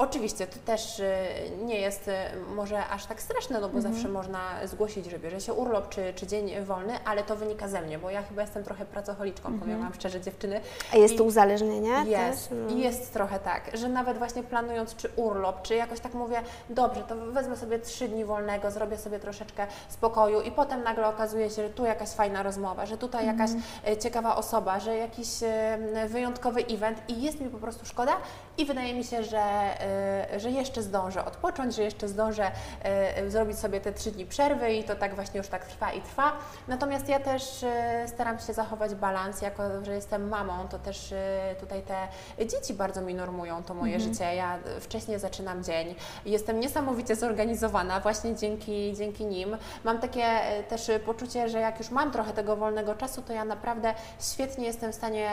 Oczywiście to też y, nie jest y, może aż tak straszne, no bo mhm. zawsze można zgłosić, że bierze się urlop czy, czy dzień wolny, ale to wynika ze mnie, bo ja chyba jestem trochę pracocholiczką, mhm. powiem Wam szczerze dziewczyny. A jest I to uzależnienie? Jest, też? No. jest trochę tak, że nawet właśnie planując czy urlop, czy jakoś tak mówię, dobrze, to wezmę sobie trzy dni wolnego, zrobię sobie troszeczkę spokoju i potem nagle okazuje się, że tu jakaś fajna rozmowa, że tutaj mhm. jakaś e, ciekawa osoba, że jakiś wyjątkowy event i jest mi po prostu szkoda i wydaje mi się, że E, że jeszcze zdążę odpocząć, że jeszcze zdążę e, zrobić sobie te trzy dni przerwy i to tak właśnie już tak trwa i trwa. Natomiast ja też e, staram się zachować balans, jako że jestem mamą, to też tutaj te dzieci bardzo mi normują to moje mhm. życie. Ja wcześniej zaczynam dzień, jestem niesamowicie zorganizowana właśnie dzięki, dzięki nim. Mam takie też poczucie, że jak już mam trochę tego wolnego czasu, to ja naprawdę świetnie jestem w stanie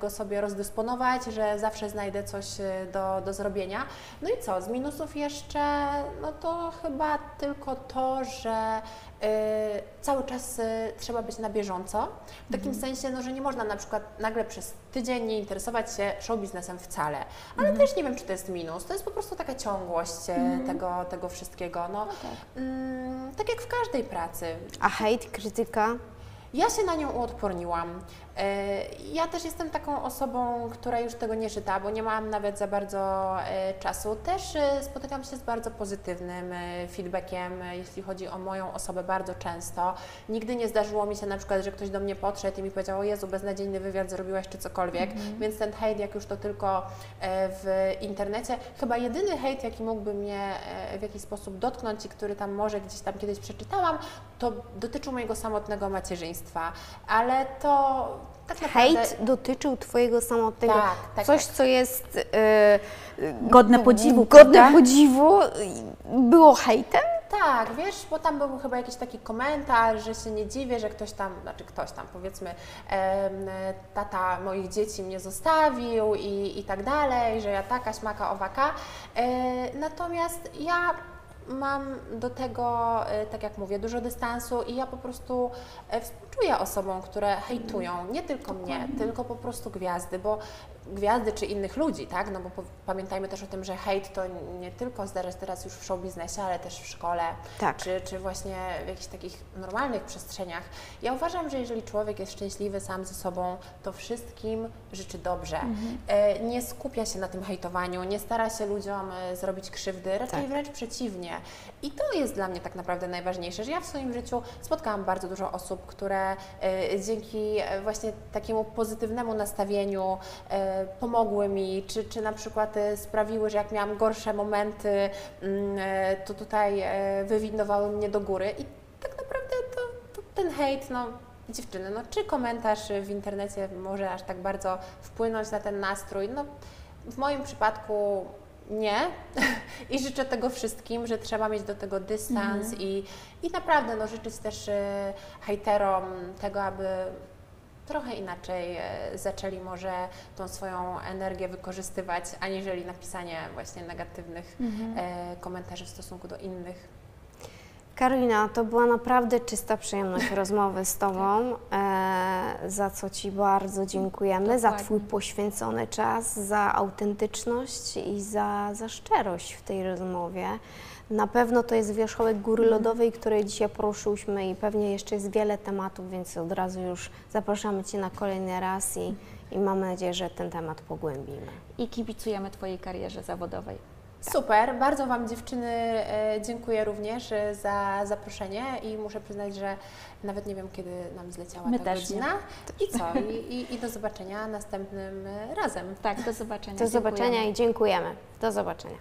go sobie rozdysponować, że zawsze znajdę coś do, do zrobienia no i co, z minusów jeszcze, no to chyba tylko to, że y, cały czas y, trzeba być na bieżąco. W takim mhm. sensie, no, że nie można na przykład nagle przez tydzień nie interesować się show biznesem wcale. Ale mhm. też nie wiem, czy to jest minus. To jest po prostu taka ciągłość y, mhm. tego, tego wszystkiego. No, no tak. Mm, tak jak w każdej pracy. A hejt, krytyka? Ja się na nią uodporniłam. E, ja też jestem taką osobą, która już tego nie czyta, bo nie mam nawet za bardzo e, czasu. Też e, spotykam się z bardzo pozytywnym feedbackiem, jeśli chodzi o moją osobę, bardzo często. Nigdy nie zdarzyło mi się na przykład, że ktoś do mnie podszedł i mi powiedział, o Jezu, beznadziejny wywiad zrobiłaś czy cokolwiek, mm -hmm. więc ten hejt, jak już to tylko w internecie, chyba jedyny hejt, jaki mógłby mnie w jakiś sposób dotknąć i który tam może gdzieś tam kiedyś przeczytałam, to dotyczył mojego samotnego macierzyństwa, ale to tak naprawdę... Hejt dotyczył Twojego samotnego, tak, tak, coś tak. co jest yy, godne podziwu, godne prawda? podziwu, było hejtem? Tak, wiesz, bo tam był chyba jakiś taki komentarz, że się nie dziwię, że ktoś tam, znaczy ktoś tam, powiedzmy, tata moich dzieci mnie zostawił i, i tak dalej, że ja taka, śmaka, owaka. E, natomiast ja mam do tego, e, tak jak mówię, dużo dystansu i ja po prostu e, współczuję osobom, które hejtują nie tylko mnie, tylko po prostu gwiazdy, bo gwiazdy czy innych ludzi, tak? No bo pamiętajmy też o tym, że hejt to nie tylko zdarza się teraz już w show biznesie, ale też w szkole, tak. czy, czy właśnie w jakichś takich normalnych przestrzeniach. Ja uważam, że jeżeli człowiek jest szczęśliwy sam ze sobą, to wszystkim życzy dobrze. Mhm. E, nie skupia się na tym hejtowaniu, nie stara się ludziom e, zrobić krzywdy, raczej tak. wręcz przeciwnie. I to jest dla mnie tak naprawdę najważniejsze, że ja w swoim życiu spotkałam bardzo dużo osób, które e, dzięki właśnie takiemu pozytywnemu nastawieniu pomogły mi, czy, czy na przykład e, sprawiły, że jak miałam gorsze momenty, mm, e, to tutaj e, wywindowały mnie do góry. I tak naprawdę to, to ten hejt, no dziewczyny, no czy komentarz w internecie może aż tak bardzo wpłynąć na ten nastrój? No w moim przypadku nie. I życzę tego wszystkim, że trzeba mieć do tego dystans mhm. i, i naprawdę no, życzyć też hejterom tego, aby trochę inaczej e, zaczęli może tą swoją energię wykorzystywać, aniżeli napisanie właśnie negatywnych mhm. E, komentarzy w stosunku do innych. Karolina, to była naprawdę czysta przyjemność rozmowy z Tobą. E, za co Ci bardzo dziękujemy, za Dokładnie. Twój poświęcony czas, za autentyczność i za, za szczerość w tej rozmowie. Na pewno to jest wierzchołek góry Mhm. lodowej, której dzisiaj poruszyłyśmy i pewnie jeszcze jest wiele tematów, więc od razu już zapraszamy Cię na kolejny raz i, i mamy nadzieję, że ten temat pogłębimy. I kibicujemy Twojej karierze zawodowej. Super, bardzo Wam dziewczyny e, dziękuję również e, za zaproszenie i muszę przyznać, że nawet nie wiem, kiedy nam zleciała My ta też godzina. I co? I, i, I do zobaczenia następnym razem. Tak, do zobaczenia. Do zobaczenia Dziękujemy. i dziękujemy. Do zobaczenia.